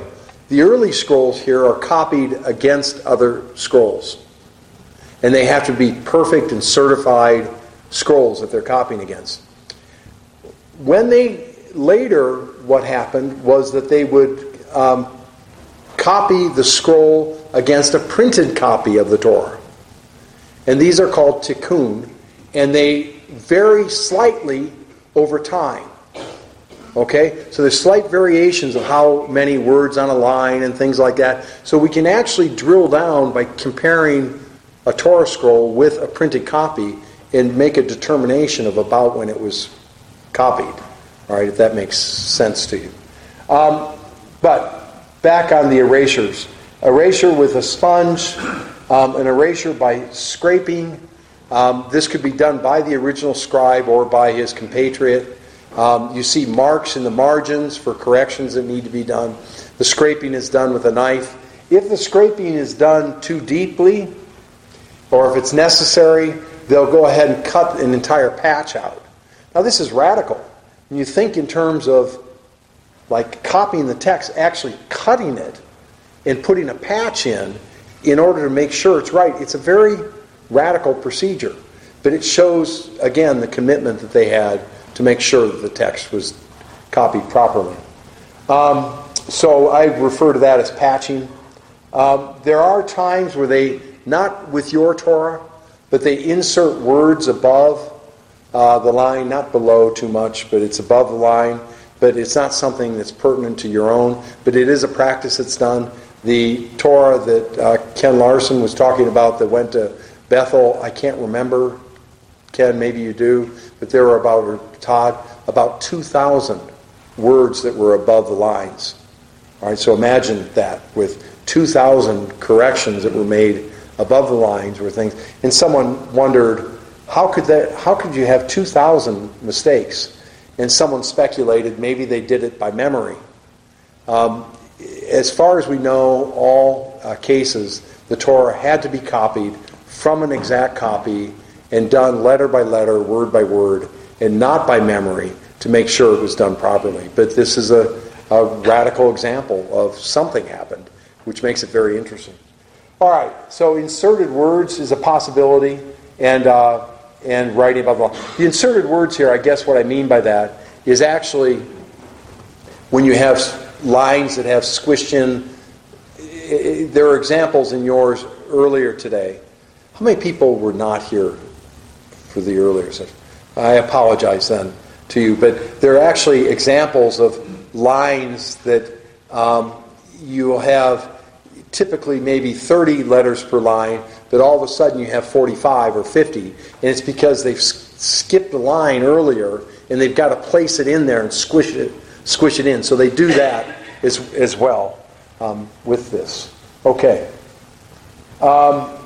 the early scrolls here are copied against other scrolls. And they have to be perfect and certified scrolls that they're copying against. When they later, what happened was that they would um, copy the scroll against a printed copy of the Torah. And these are called tikkun, and they vary slightly over time. Okay? So there's slight variations of how many words on a line and things like that. So we can actually drill down by comparing a Torah scroll with a printed copy and make a determination of about when it was copied. All right, if that makes sense to you. Um, but back on the erasures. Erasure with a sponge, um, an erasure by scraping. Um, this could be done by the original scribe or by his compatriot. Um, you see marks in the margins for corrections that need to be done. The scraping is done with a knife. If the scraping is done too deeply, or if it's necessary, they'll go ahead and cut an entire patch out. Now, this is radical. When you think in terms of like copying the text, actually cutting it and putting a patch in in order to make sure it's right, it's a very radical procedure. But it shows, again, the commitment that they had to make sure that the text was copied properly. Um, so I refer to that as patching. Um, there are times where they, not with your Torah, but they insert words above uh, the line, not below too much, but it's above the line. But it's not something that's pertinent to your own, but it is a practice that's done. The Torah that uh, Ken Larson was talking about that went to Bethel, I can't remember. Ken, maybe you do, but there were about, Todd, about 2,000 words that were above the lines. All right, so imagine that with 2,000 corrections that were made above the lines were things. And someone wondered, how could that? How could you have 2,000 mistakes? And someone speculated maybe they did it by memory. Um, as far as we know, all uh, cases, the Torah had to be copied from an exact copy and done letter by letter, word by word, and not by memory to make sure it was done properly. But this is a, a radical example of something happened, which makes it very interesting. All right, so inserted words is a possibility, and uh, and writing about the law. The inserted words here, I guess what I mean by that is actually when you have lines that have squished in. There are examples in yours earlier today. How many people were not here for the earlier session? I apologize then to you, but there are actually examples of lines that um, you will have typically maybe 30 letters per line, but all of a sudden you have 45 or 50. And it's because they've skipped a line earlier and they've got to place it in there and squish it, squish it in. So they do that as, as well um, with this. Okay. Um,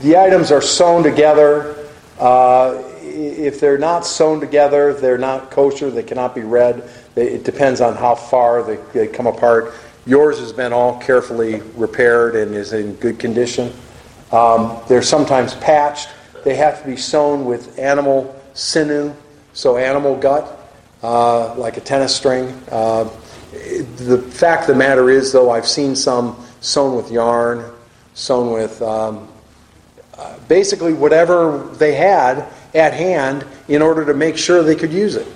the items are sewn together. Uh, if they're not sewn together, they're not kosher. They cannot be read. It depends on how far they, they come apart. Yours has been all carefully repaired and is in good condition. Um, they're sometimes patched. They have to be sewn with animal sinew, so animal gut, uh, like a tennis string. Uh, the fact of the matter is, though, I've seen some sewn with yarn, sewn with um, uh, basically whatever they had at hand in order to make sure they could use it.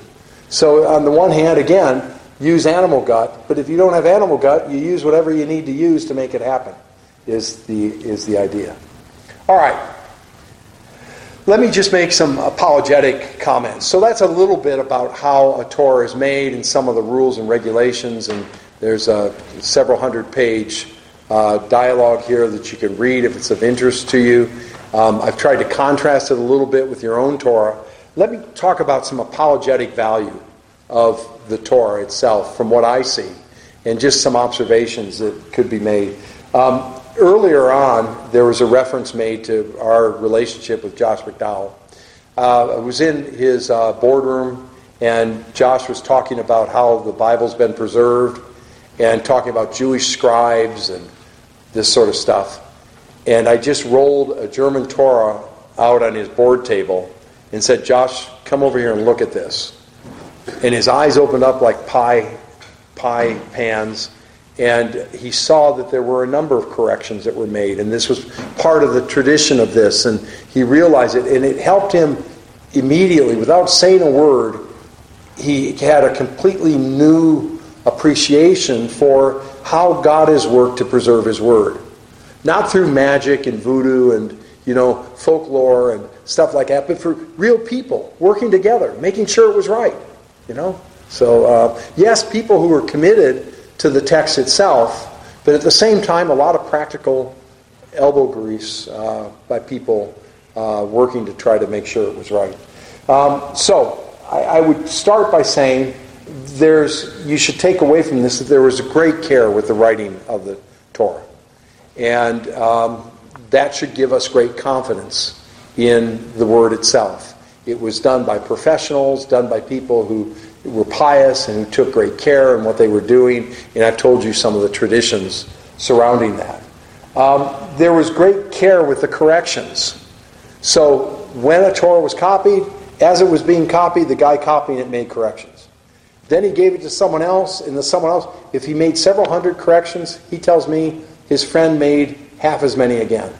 So, on the one hand, again, use animal gut, but if you don't have animal gut, you use whatever you need to use to make it happen, is the, is the idea. All right. Let me just make some apologetic comments. So that's a little bit about how a Torah is made and some of the rules and regulations, and there's a several hundred page uh, dialogue here that you can read if it's of interest to you. Um, I've tried to contrast it a little bit with your own Torah. Let me talk about some apologetic value of the Torah itself from what I see, and just some observations that could be made. Um, earlier on, there was a reference made to our relationship with Josh McDowell. Uh, I was in his uh, boardroom, and Josh was talking about how the Bible's been preserved, and talking about Jewish scribes and this sort of stuff. And I just rolled a German Torah out on his board table and said, Josh, come over here and look at this and his eyes opened up like pie, pie pans, and he saw that there were a number of corrections that were made, and this was part of the tradition of this, and he realized it, and it helped him immediately, without saying a word. He had a completely new appreciation for how God has worked to preserve His Word, not through magic and voodoo and you know folklore and stuff like that, but for real people working together, making sure it was right. You know? So, uh, yes, people who are committed to the text itself, but at the same time, a lot of practical elbow grease uh, by people uh, working to try to make sure it was right. Um, so, I, I, would start by saying there's, you should take away from this that there was a great care with the writing of the Torah. And um, that should give us great confidence in the word itself. It was done by professionals, done by people who were pious and who took great care in what they were doing. And I've told you some of the traditions surrounding that. Um, there was great care with the corrections. So when a Torah was copied, as it was being copied, the guy copying it made corrections. Then he gave it to someone else, and the someone else, if he made several hundred corrections, he tells me his friend made half as many again.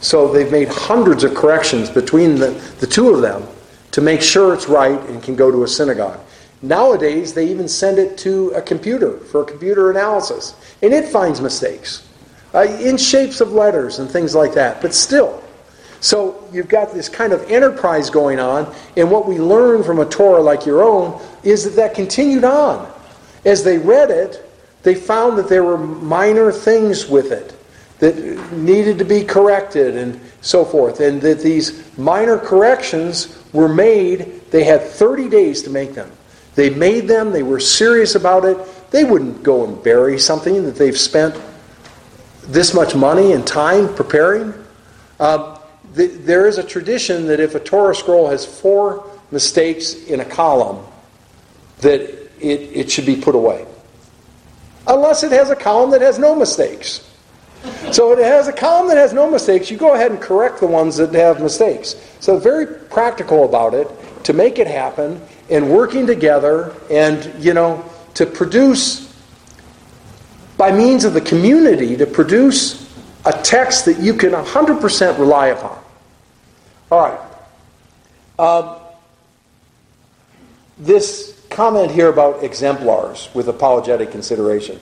So they've made hundreds of corrections between the, the two of them to make sure it's right and can go to a synagogue. Nowadays, they even send it to a computer for computer analysis, and it finds mistakes uh, in shapes of letters and things like that. But still, so you've got this kind of enterprise going on, and what we learn from a Torah like your own is that that continued on. As they read it, they found that there were minor things with it that needed to be corrected and so forth. And that these minor corrections were made, they had 30 days to make them. They made them, they were serious about it. They wouldn't go and bury something that they've spent this much money and time preparing. Uh, the, there is a tradition that if a Torah scroll has four mistakes in a column, that it, it should be put away. Unless it has a column that has no mistakes. So it has a column that has no mistakes. You go ahead and correct the ones that have mistakes. So very practical about it to make it happen and working together and, you know, to produce by means of the community to produce a text that you can 100% rely upon. All right. Um, this comment here about exemplars with apologetic consideration.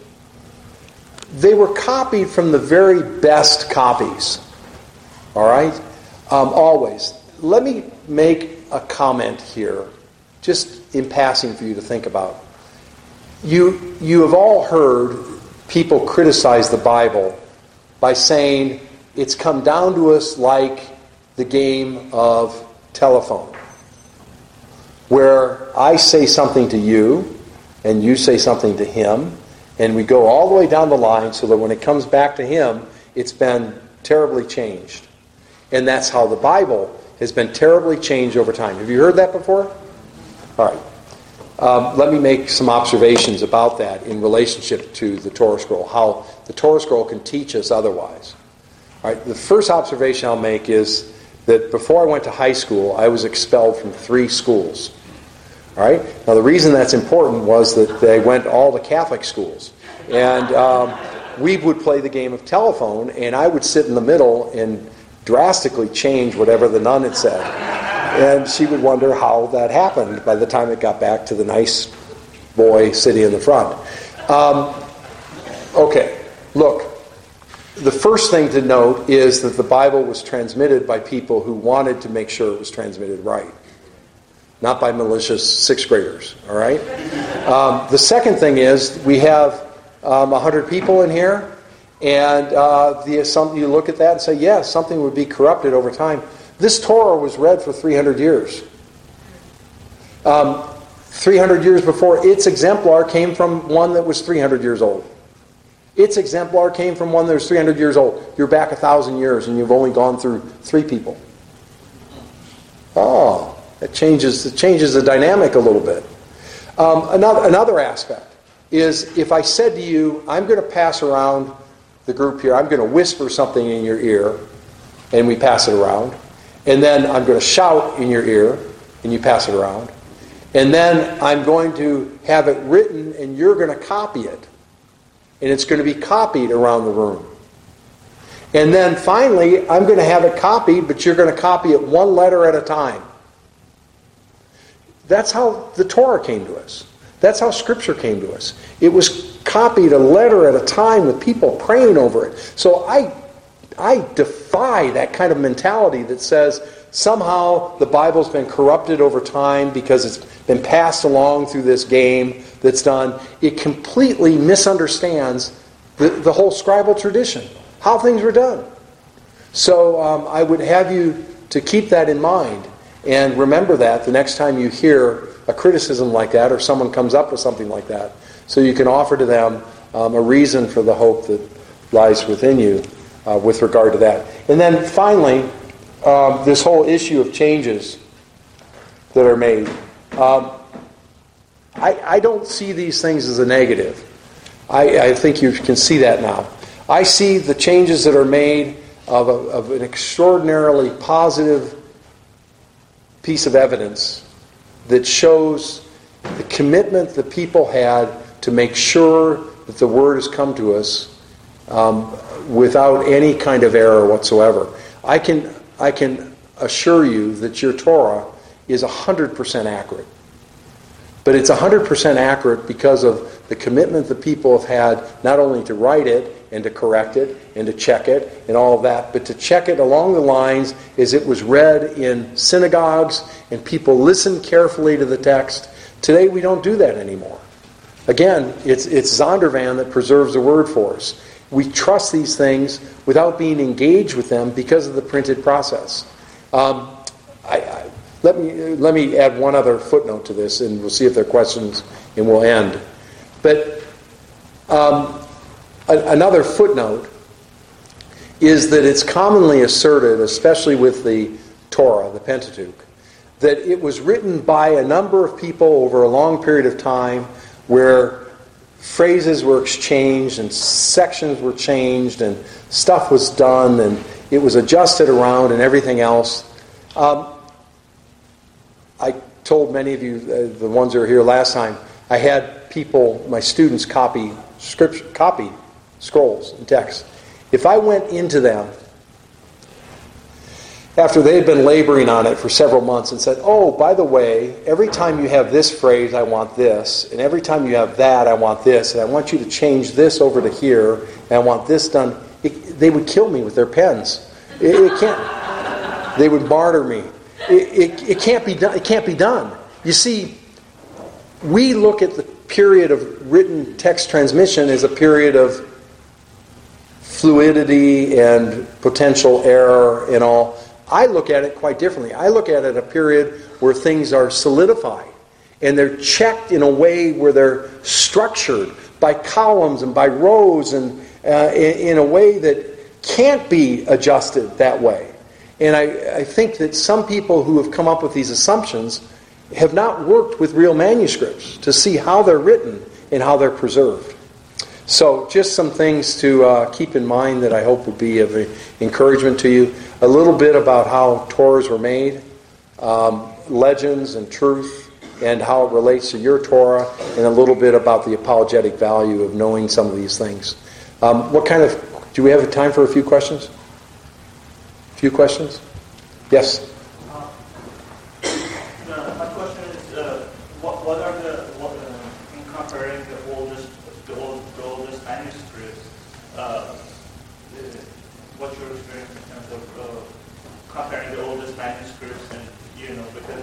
They were copied from the very best copies. All right? Um, always. Let me make a comment here, just in passing for you to think about. You, you have all heard people criticize the Bible by saying it's come down to us like the game of telephone, where I say something to you and you say something to him, and we go all the way down the line so that when it comes back to him, it's been terribly changed. And that's how the Bible has been terribly changed over time. Have you heard that before? All right. Um, let me make some observations about that in relationship to the Torah scroll, how the Torah scroll can teach us otherwise. All right, the first observation I'll make is that before I went to high school, I was expelled from three schools. Now the reason that's important was that they went all the Catholic schools, and um, we would play the game of telephone, and I would sit in the middle and drastically change whatever the nun had said. And she would wonder how that happened by the time it got back to the nice boy sitting in the front. Um, okay, look, the first thing to note is that the Bible was transmitted by people who wanted to make sure it was transmitted right, not by malicious sixth graders, all right? Um, the second thing is we have um, 100 people in here and uh, the, some, you look at that and say, yes, yeah, something would be corrupted over time. This Torah was read for 300 years. Um, 300 years before, its exemplar came from one that was 300 years old. Its exemplar came from one that was 300 years old. You're back a thousand years and you've only gone through three people. Oh, it changes, it changes the dynamic a little bit. Um, another, another aspect is if I said to you, I'm going to pass around the group here, I'm going to whisper something in your ear, and we pass it around. And then I'm going to shout in your ear, and you pass it around. And then I'm going to have it written, and you're going to copy it. And it's going to be copied around the room. And then finally, I'm going to have it copied, but you're going to copy it one letter at a time. That's how the Torah came to us. That's how Scripture came to us. It was copied a letter at a time with people praying over it. So I, I defy that kind of mentality that says somehow the Bible's been corrupted over time because it's been passed along through this game that's done. It completely misunderstands the, the whole scribal tradition, how things were done. So um, I would have you to keep that in mind and remember that the next time you hear a criticism like that or someone comes up with something like that so you can offer to them um, a reason for the hope that lies within you uh, with regard to that. And then finally, um, this whole issue of changes that are made. Um, I, I, don't see these things as a negative. I, I, think you can see that now. I see the changes that are made of, a, of an extraordinarily positive piece of evidence that shows the commitment the people had to make sure that the word has come to us um, without any kind of error whatsoever. I can, I can assure you that your Torah is 100% accurate. But it's 100% accurate because of the commitment the people have had not only to write it and to correct it and to check it and all of that, but to check it along the lines as it was read in synagogues and people listened carefully to the text. Today we don't do that anymore. Again, it's, it's Zondervan that preserves the word for us. We trust these things without being engaged with them because of the printed process. Um, I, I, let, me, let me add one other footnote to this, and we'll see if there are questions, and we'll end. But um, another footnote is that it's commonly asserted, especially with the Torah, the Pentateuch, that it was written by a number of people over a long period of time where phrases were exchanged and sections were changed and stuff was done and it was adjusted around and everything else. Um, I told many of you, uh, the ones who were here last time, I had people, my students, copy scripture, copy scrolls and texts. If I went into them after they had been laboring on it for several months and said, Oh, by the way, every time you have this phrase, I want this, and every time you have that, I want this, and I want you to change this over to here, and I want this done, it, they would kill me with their pens. It, it can't, they would martyr me. It, it, it, can't be done, it can't be done. You see, we look at the period of written text transmission as a period of fluidity and potential error and all. I look at it quite differently. I look at it a period where things are solidified and they're checked in a way where they're structured by columns and by rows and uh, in, in, a way that can't be adjusted that way. And I, I think that some people who have come up with these assumptions have not worked with real manuscripts to see how they're written and how they're preserved. So, just some things to uh, keep in mind that I hope would be of encouragement to you. A little bit about how Torahs were made, um, legends and truth, and how it relates to your Torah, and a little bit about the apologetic value of knowing some of these things. Um, what kind of, do we have time for a few questions? A few questions? Yes?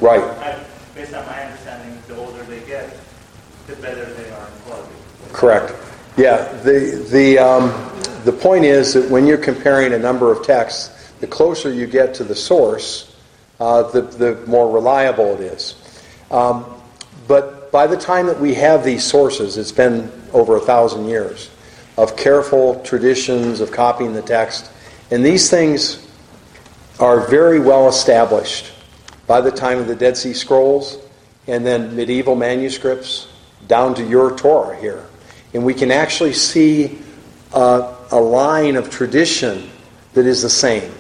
Right. I, based on my understanding, the older they get, the better they are in quality. Correct. Yeah. The the um, the point is that when you're comparing a number of texts, the closer you get to the source, uh, the the more reliable it is. Um, but by the time that we have these sources, it's been over a thousand years of careful traditions of copying the text, and these things are very well established by the time of the Dead Sea Scrolls and then medieval manuscripts down to your Torah here. And we can actually see a, a line of tradition that is the same,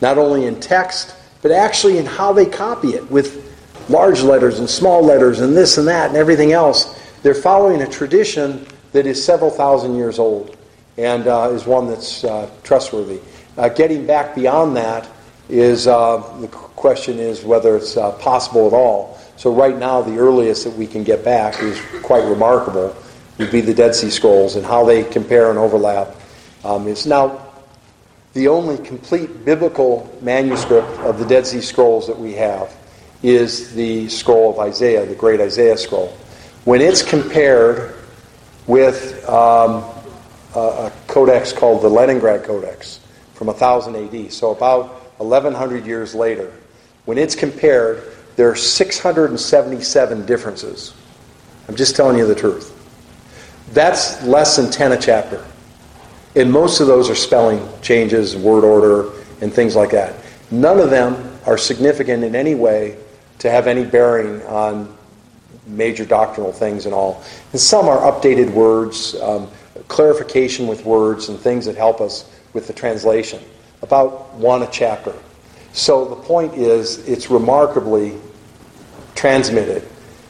not only in text, but actually in how they copy it with large letters and small letters and this and that and everything else. They're following a tradition that is several thousand years old and uh, is one that's uh, trustworthy. Uh, getting back beyond that is uh, the question is whether it's uh, possible at all. So right now, the earliest that we can get back is quite remarkable. Would be the Dead Sea Scrolls and how they compare and overlap. Um, it's now the only complete biblical manuscript of the Dead Sea Scrolls that we have is the scroll of Isaiah, the great Isaiah scroll. When it's compared with um, a, a codex called the Leningrad Codex from 1000 AD, so about 1100 years later, when it's compared, there are 677 differences. I'm just telling you the truth. That's less than 10 a chapter. And most of those are spelling changes, word order, and things like that. None of them are significant in any way to have any bearing on major doctrinal things and all. And some are updated words, um, clarification with words, and things that help us with the translation. About one a chapter. So the point is, it's remarkably transmitted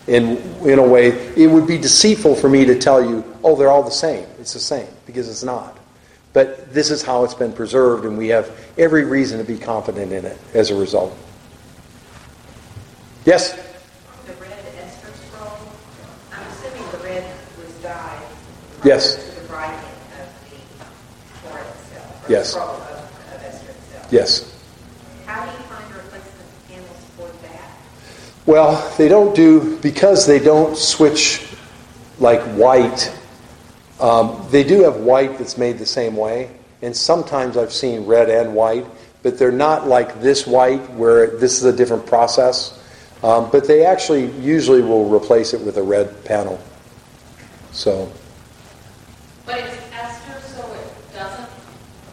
in, in a way. It would be deceitful for me to tell you, oh, they're all the same. It's the same, because it's not. But this is how it's been preserved, and we have every reason to be confident in it as a result. Yes? The red Esther scroll, I'm assuming the red was dyed. Yes. To the writing of the itself. Yes. Scroll of, of Esther itself. Yes. Well, they don't do, because they don't switch like white, um, they do have white that's made the same way. And sometimes I've seen red and white, but they're not like this white where this is a different process. Um, but they actually usually will replace it with a red panel. So. But it's Esther, so it doesn't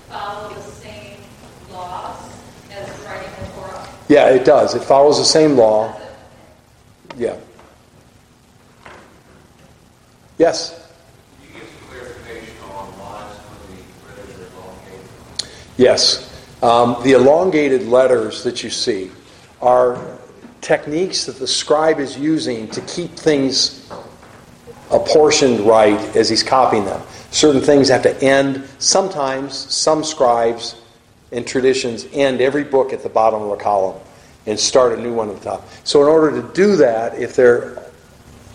follow the same laws as writing the Torah? Yeah, it does. It follows the same law. Yeah. Yes? Yes. Um, the elongated letters that you see are techniques that the scribe is using to keep things apportioned right as he's copying them. Certain things have to end. Sometimes, some scribes and traditions end every book at the bottom of a column and start a new one at the top. So in order to do that, if they're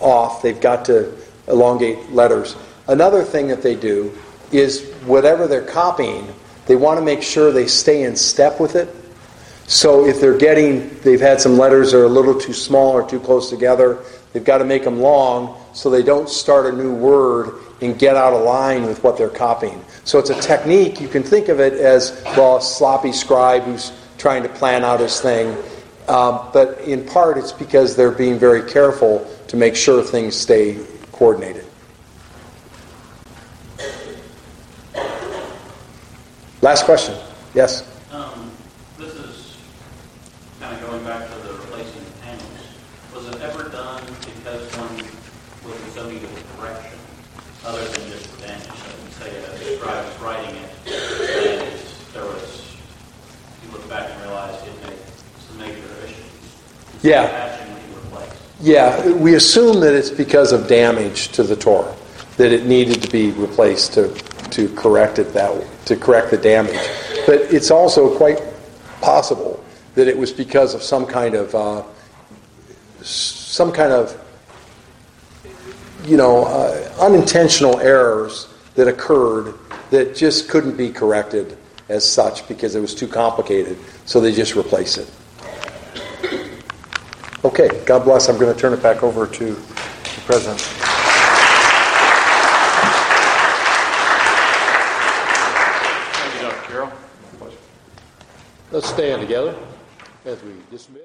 off, they've got to elongate letters. Another thing that they do is whatever they're copying, they want to make sure they stay in step with it. So if they're getting, they've had some letters that are a little too small or too close together, they've got to make them long so they don't start a new word and get out of line with what they're copying. So it's a technique. You can think of it as, well, a sloppy scribe who's trying to plan out his thing. Um, but in part, it's because they're being very careful to make sure things stay coordinated. Last question. Yes? Um, this is kind of going back to the replacing the panels. Was it ever done because one was in so need of correction, other than just the damage? So say a scribe was writing it, and there was, you look back and realize it made some major issues. Yeah. Patching what you replaced. Yeah, we assume that it's because of damage to the Torah, that it needed to be replaced to, to correct it that to correct the damage. But it's also quite possible that it was because of some kind of uh, some kind of you know uh, unintentional errors that occurred that just couldn't be corrected as such because it was too complicated. So they just replace it. Okay, God bless. I'm going to turn it back over to the president. Thank you, Dr. Carroll. Let's stand together as we dismiss.